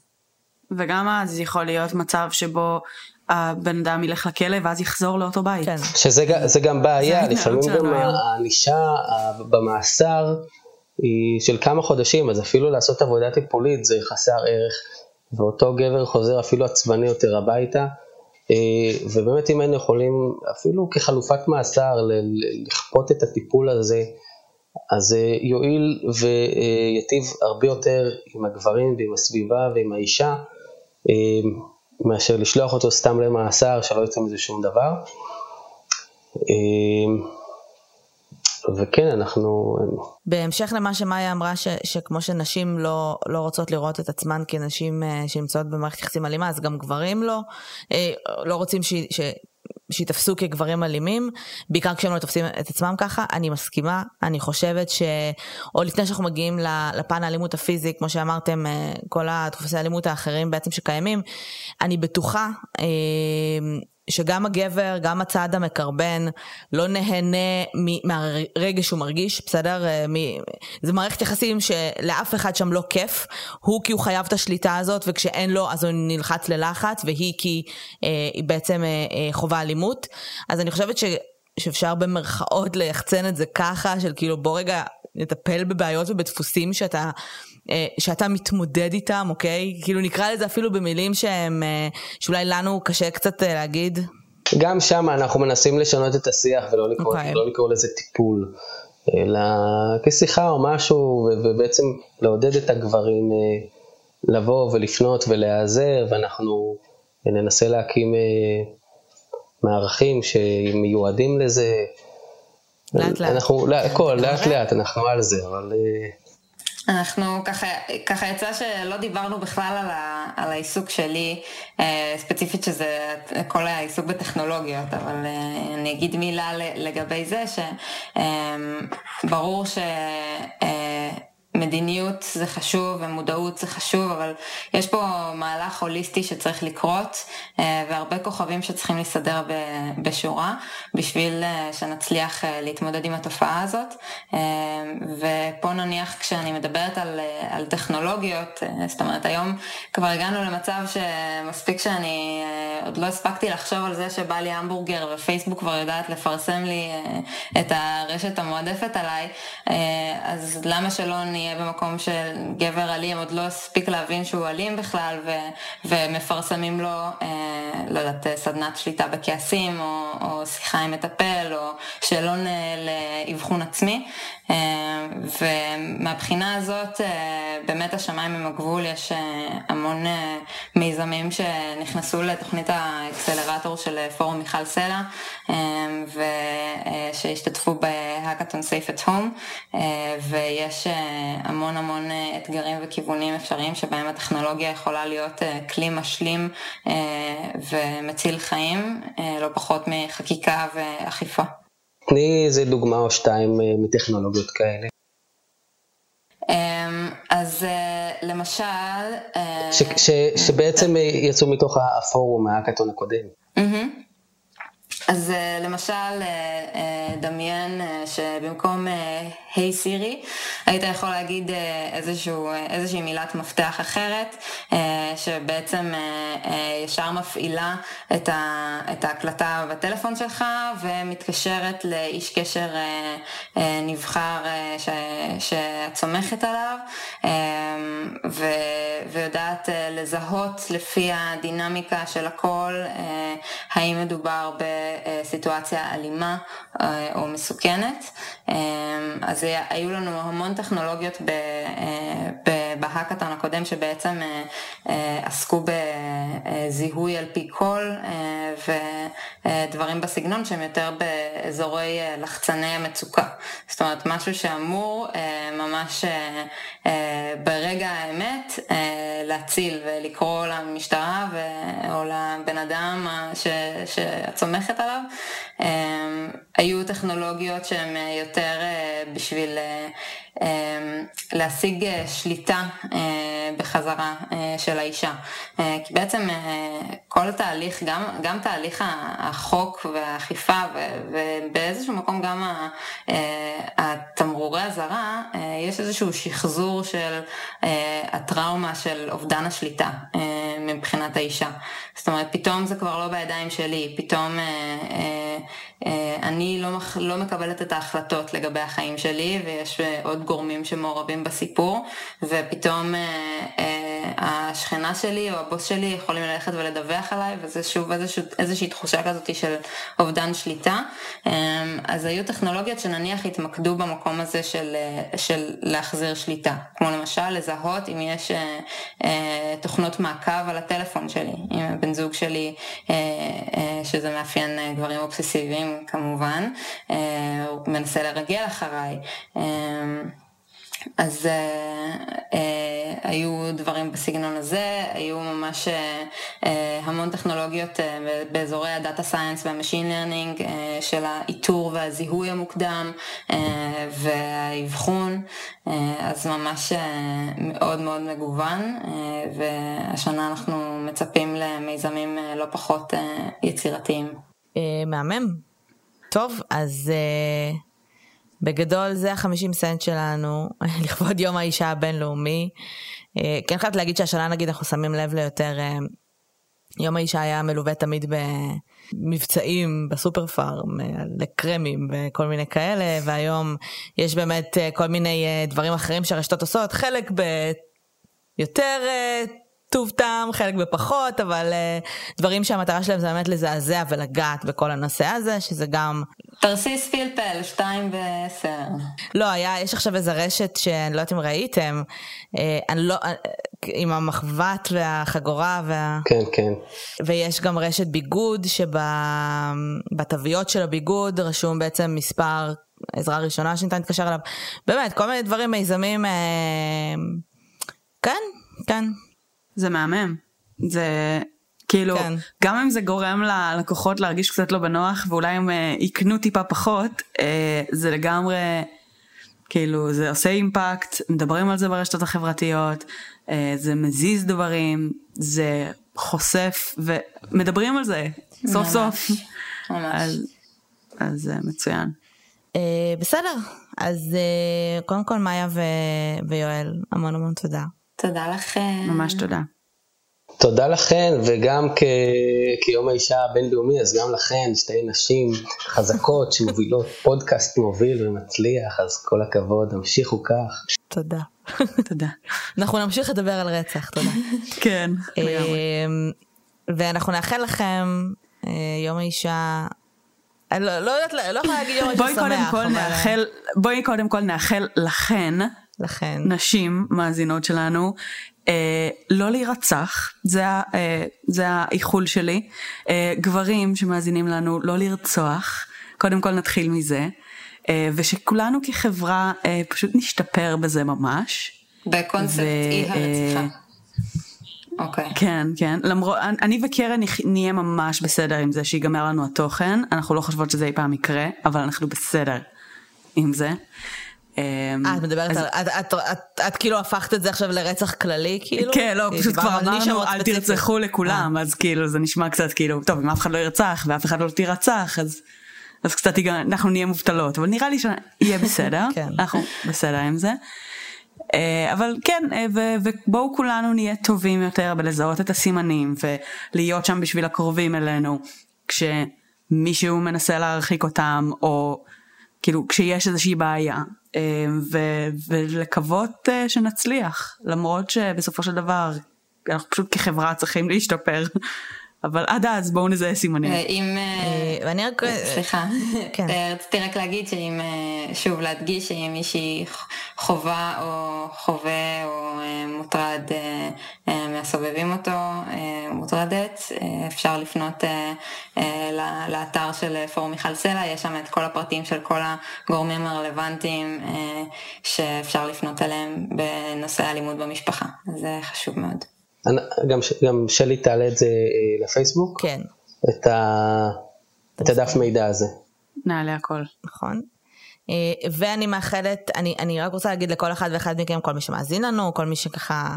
וגם אז יכול להיות מצב שבו הבן אדם ילך לכלא ואז יחזור לאותו בית. כן. שזה גם בעיה, לפעמים גם הענישה במאסר היא של כמה חודשים, אז אפילו לעשות עבודה טיפולית זה חסר ערך, ואותו גבר חוזר אפילו עצבני יותר הביתה, אה, ובאמת אם היינו יכולים אפילו כחלופת מאסר לכפות את הטיפול הזה, אז זה יועיל ויטיב הרבה יותר עם הגברים ועם הסביבה ועם האישה. אה, מאשר לשלוח אותו סתם למאסר שלא יוצא מזה שום דבר. וכן, אנחנו... בהמשך למה שמאיה אמרה, ש, שכמו שנשים לא, לא רוצות לראות את עצמן כנשים אה, שנמצאות במערכת יחסים אלימה, אז גם גברים לא, אה, לא רוצים ש, ש, שיתפסו כגברים אלימים, בעיקר כשהם לא תופסים את עצמם ככה, אני מסכימה, אני חושבת ש... או לפני שאנחנו מגיעים לפן האלימות הפיזי, כמו שאמרתם, אה, כל הדפוסי האלימות האחרים בעצם שקיימים, אני בטוחה שגם הגבר, גם הצד המקרבן, לא נהנה מהרגע שהוא מרגיש, בסדר? אה, זה מערכת יחסים שלאף אחד שם לא כיף. הוא כי הוא חייב את השליטה הזאת, וכשאין לו אז הוא נלחץ ללחץ, והיא כי אה, היא בעצם אה, אה, חווה אלימות. אז אני חושבת ש... שאפשר במרכאות ליחצן את זה ככה, של כאילו בוא רגע נטפל בבעיות ובדפוסים שאתה שאתה מתמודד איתם, אוקיי? כאילו נקרא לזה אפילו במילים שהם, אה, שאולי לנו קשה קצת אה, להגיד. גם שם אנחנו מנסים לשנות את השיח ולא לקרוא, okay. אוקיי. לא לקרוא לזה טיפול, אלא כשיחה או משהו, ובעצם לעודד את הגברים לבוא ולפנות ולהיעזר, ואנחנו ננסה להקים מערכים שמיועדים לזה. לאט לאט. אנחנו, לא, הכל, לאט לאט, אנחנו על זה, אבל... אנחנו ככה, ככה יצא שלא דיברנו בכלל על, ה, על העיסוק שלי, אה, ספציפית שזה כל העיסוק בטכנולוגיות, אבל אה, אני אגיד מילה לגבי זה, שברור אה, ש... מדיניות זה חשוב ומודעות זה חשוב, אבל יש פה מהלך הוליסטי שצריך לקרות אה, והרבה כוכבים שצריכים להסתדר בשורה בשביל אה, שנצליח אה, להתמודד עם התופעה הזאת. ופה נניח כשאני מדברת על, על טכנולוגיות, זאת אומרת היום כבר הגענו למצב שמספיק שאני עוד לא הספקתי לחשוב על זה שבא לי המבורגר ופייסבוק כבר יודעת לפרסם לי את הרשת המועדפת עליי, אז למה שלא נהיה... נהיה במקום של גבר אלים עוד לא הספיק להבין שהוא אלים בכלל ו, ומפרסמים לו, אה, לא יודעת, סדנת שליטה בכעסים או, או שיחה עם מטפל או שאלון לאבחון עצמי. אה, ומהבחינה הזאת אה, באמת השמיים הם הגבול, יש אה, המון מיזמים שנכנסו לתוכנית האקסלרטור של פורום מיכל סלע ושהשתתפו בהאקתון סייף את הום ויש המון המון אתגרים וכיוונים אפשריים שבהם הטכנולוגיה יכולה להיות כלי משלים ומציל חיים, לא פחות מחקיקה ואכיפה. תני איזה דוגמה או שתיים אה, מטכנולוגיות כאלה. אמ, אז אה, למשל... ש, ש, שבעצם יצאו מתוך הפורום מהאקתון הקודם. Mm-hmm. אז uh, למשל, uh, uh, דמיין שבמקום היי uh, סירי, היית יכול להגיד איזשהו, איזושהי מילת מפתח אחרת, שבעצם ישר מפעילה את, ההקלטה בטלפון שלך ומתקשרת לאיש קשר נבחר ש, שאת סומכת עליו, ו, ויודעת לזהות לפי הדינמיקה של הכל, האם מדובר ב... סיטואציה אלימה אה, או מסוכנת. אה, אז היו לנו המון טכנולוגיות אה, בהאקתון הקודם שבעצם עסקו בזיהוי על פי קול ודברים בסגנון שהם יותר באזורי לחצני המצוקה. זאת אומרת, משהו שאמור ממש ברגע האמת להציל ולקרוא למשטרה או לבן אדם שאת סומכת. היו טכנולוגיות שהן יותר בשביל להשיג שליטה בחזרה של האישה. כי בעצם כל התהליך, גם, גם תהליך החוק והאכיפה ובאיזשהו מקום גם התמרורי אזהרה, יש איזשהו שחזור של הטראומה של אובדן השליטה מבחינת האישה. זאת אומרת, פתאום זה כבר לא בידיים שלי, פתאום... אני לא, לא מקבלת את ההחלטות לגבי החיים שלי ויש עוד גורמים שמעורבים בסיפור ופתאום אה, אה, השכנה שלי או הבוס שלי יכולים ללכת ולדווח עליי וזה שוב איזושה, איזושהי תחושה כזאת של אובדן שליטה. אה, אז היו טכנולוגיות שנניח התמקדו במקום הזה של, של להחזיר שליטה, כמו למשל לזהות אם יש אה, אה, תוכנות מעקב על הטלפון שלי, אם הבן זוג שלי, אה, שזה מאפיין גברים אובססיביים כמובן, הוא מנסה לרגל אחריי. אה, אז היו דברים בסגנון הזה, היו ממש אה, אה, המון טכנולוגיות אה, באזורי ה data science וה machine learning של האיתור והזיהוי המוקדם והאבחון, אז ממש מאוד מאוד מגוון, והשנה אנחנו מצפים למיזמים לא פחות יצירתיים. מהמם. טוב, אז... בגדול זה החמישים סנט שלנו (laughs) לכבוד יום האישה הבינלאומי. כן חייבת להגיד שהשנה נגיד אנחנו שמים לב ליותר, אה, יום האישה היה מלווה תמיד במבצעים בסופר פארם, אה, לקרמים וכל מיני כאלה, והיום יש באמת כל מיני דברים אחרים שהרשתות עושות, חלק ביותר טוב טעם, חלק בפחות, אבל uh, דברים שהמטרה שלהם זה באמת לזעזע ולגעת בכל הנושא הזה, שזה גם... תרסיס פלפל, שתיים ועשר. לא, היה, יש עכשיו איזה רשת שאני לא יודעת אם ראיתם, uh, אני לא, uh, עם המחבת והחגורה וה... כן, כן. ויש גם רשת ביגוד שבתוויות של הביגוד רשום בעצם מספר עזרה ראשונה שניתן להתקשר אליו. באמת, כל מיני דברים, מיזמים... Uh, כן, כן. זה מהמם. זה כאילו, כן. גם אם זה גורם ללקוחות להרגיש קצת לא בנוח, ואולי הם uh, יקנו טיפה פחות, uh, זה לגמרי, כאילו, זה עושה אימפקט, מדברים על זה ברשתות החברתיות, uh, זה מזיז דברים, זה חושף, ומדברים על זה, סוף ממש, סוף. ממש. אז, אז זה מצוין. Uh, בסדר, אז uh, קודם כל מאיה ו- ויואל, המון המון תודה. תודה לכם. ממש תודה. תודה לכן, וגם כ... כיום האישה הבינלאומי, אז גם לכן, שתי נשים חזקות שמובילות פודקאסט מוביל ומצליח, אז כל הכבוד, המשיכו כך. תודה. תודה. (laughs) אנחנו נמשיך לדבר על רצח, תודה. (laughs) כן, אמ, ואנחנו נאחל לכם אה, יום האישה אני לא, לא יודעת, לא יכולה להגיד יום האישה שמח. בואי נאחל, בואי קודם כל נאחל לכן, לכן, נשים מאזינות שלנו, אה, לא להירצח, זה, אה, זה האיחול שלי. אה, גברים שמאזינים לנו, לא לרצוח, קודם כל נתחיל מזה. אה, ושכולנו כחברה אה, פשוט נשתפר בזה ממש. בקונספט אי הרציחה. אה, אוקיי. Okay. כן, כן. למרות, אני וקרן נהיה ממש בסדר עם זה שיגמר לנו התוכן. אנחנו לא חושבות שזה אי פעם יקרה, אבל אנחנו בסדר עם זה. אמ, אה, את מדברת על, את- כאילו הפכת את זה עכשיו לרצח כללי, כאילו? כן, לא, פשוט כבר אמרנו אל. תרצחו לכולם, אז כאילו זה נשמע קצת כאילו, טוב, אם אף אחד לא ירצח ואף אחד לא תירצח, אז אז קצת אנחנו נהיה מובטלות, אבל נראה לי שיהיה בסדר, (laughs) כן. אנחנו בסדר עם זה. אה, אבל כן, אה, ובואו כולנו נהיה טובים יותר בלזהות את הסימנים ולהיות שם בשביל הקרובים אלינו, כשמישהו מנסה להרחיק אותם, או כאילו כשיש איזושהי בעיה, אה, ו- ולקוות אה, שנצליח, למרות שבסופו של דבר אנחנו פשוט כחברה צריכים להשתפר, אבל עד אז בואו נזהה סימנים. אם... אה, אה, ואני רק... סליחה, כן. אה, רציתי רק להגיד שאם, אה, שוב להדגיש שאם מישהי חווה או חווה או אה, מוטרד אה, אה, מהסובבים אותו, אה, מוטרדת, אה, אפשר לפנות אה, אה, לאתר של פורום מיכל סלע, יש שם את כל הפרטים של כל הגורמים הרלוונטיים אה, שאפשר לפנות אליהם בנושא אלימות במשפחה, זה חשוב מאוד. אני- גם, ש- גם שלי תעלה את זה אה, לפייסבוק, כן, את, ה, את הדף מידע הזה. נעלה הכל. נכון. אה, ואני מאחלת, אני, אני רק רוצה להגיד לכל אחד ואחד מכם, כל מי שמאזין לנו, כל מי שככה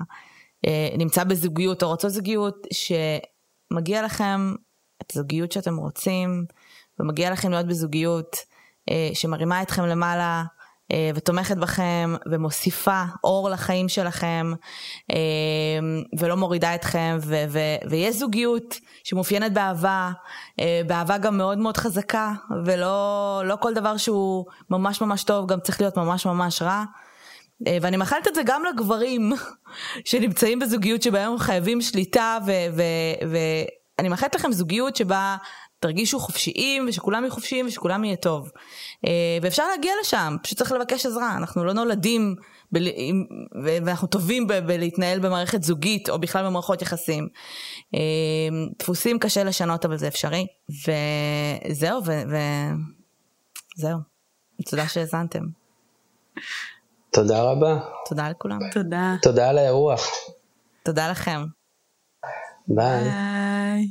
אה, נמצא בזוגיות או רוצה זוגיות, שמגיע לכם את הזוגיות שאתם רוצים, ומגיע לכם להיות בזוגיות שמרימה אתכם למעלה. אה, ותומכת בכם ומוסיפה אור לחיים שלכם אה, ולא מורידה אתכם ו- ו- ויש זוגיות שמאופיינת באהבה, אה, באהבה גם מאוד מאוד חזקה ולא לא כל דבר שהוא ממש ממש טוב גם צריך להיות ממש ממש רע. ואני מאחלת את זה גם לגברים (laughs) שנמצאים בזוגיות שבהם הם חייבים שליטה ו- ו- ואני מאחלת לכם זוגיות שבה תרגישו חופשיים ושכולם יהיו חופשיים ושכולם יהיה טוב. אה, ואפשר להגיע לשם, פשוט צריך לבקש עזרה, אנחנו לא נולדים ב- עם- ו- ואנחנו טובים ב- בלהתנהל במערכת זוגית או בכלל במערכות יחסים. אה, דפוסים קשה לשנות אבל זה אפשרי, וזהו, ו- וזהו. תודה שהאזנתם. תודה רבה. תודה לכולם. תודה. תודה על האירוח. תודה לכם. ביי. ביי.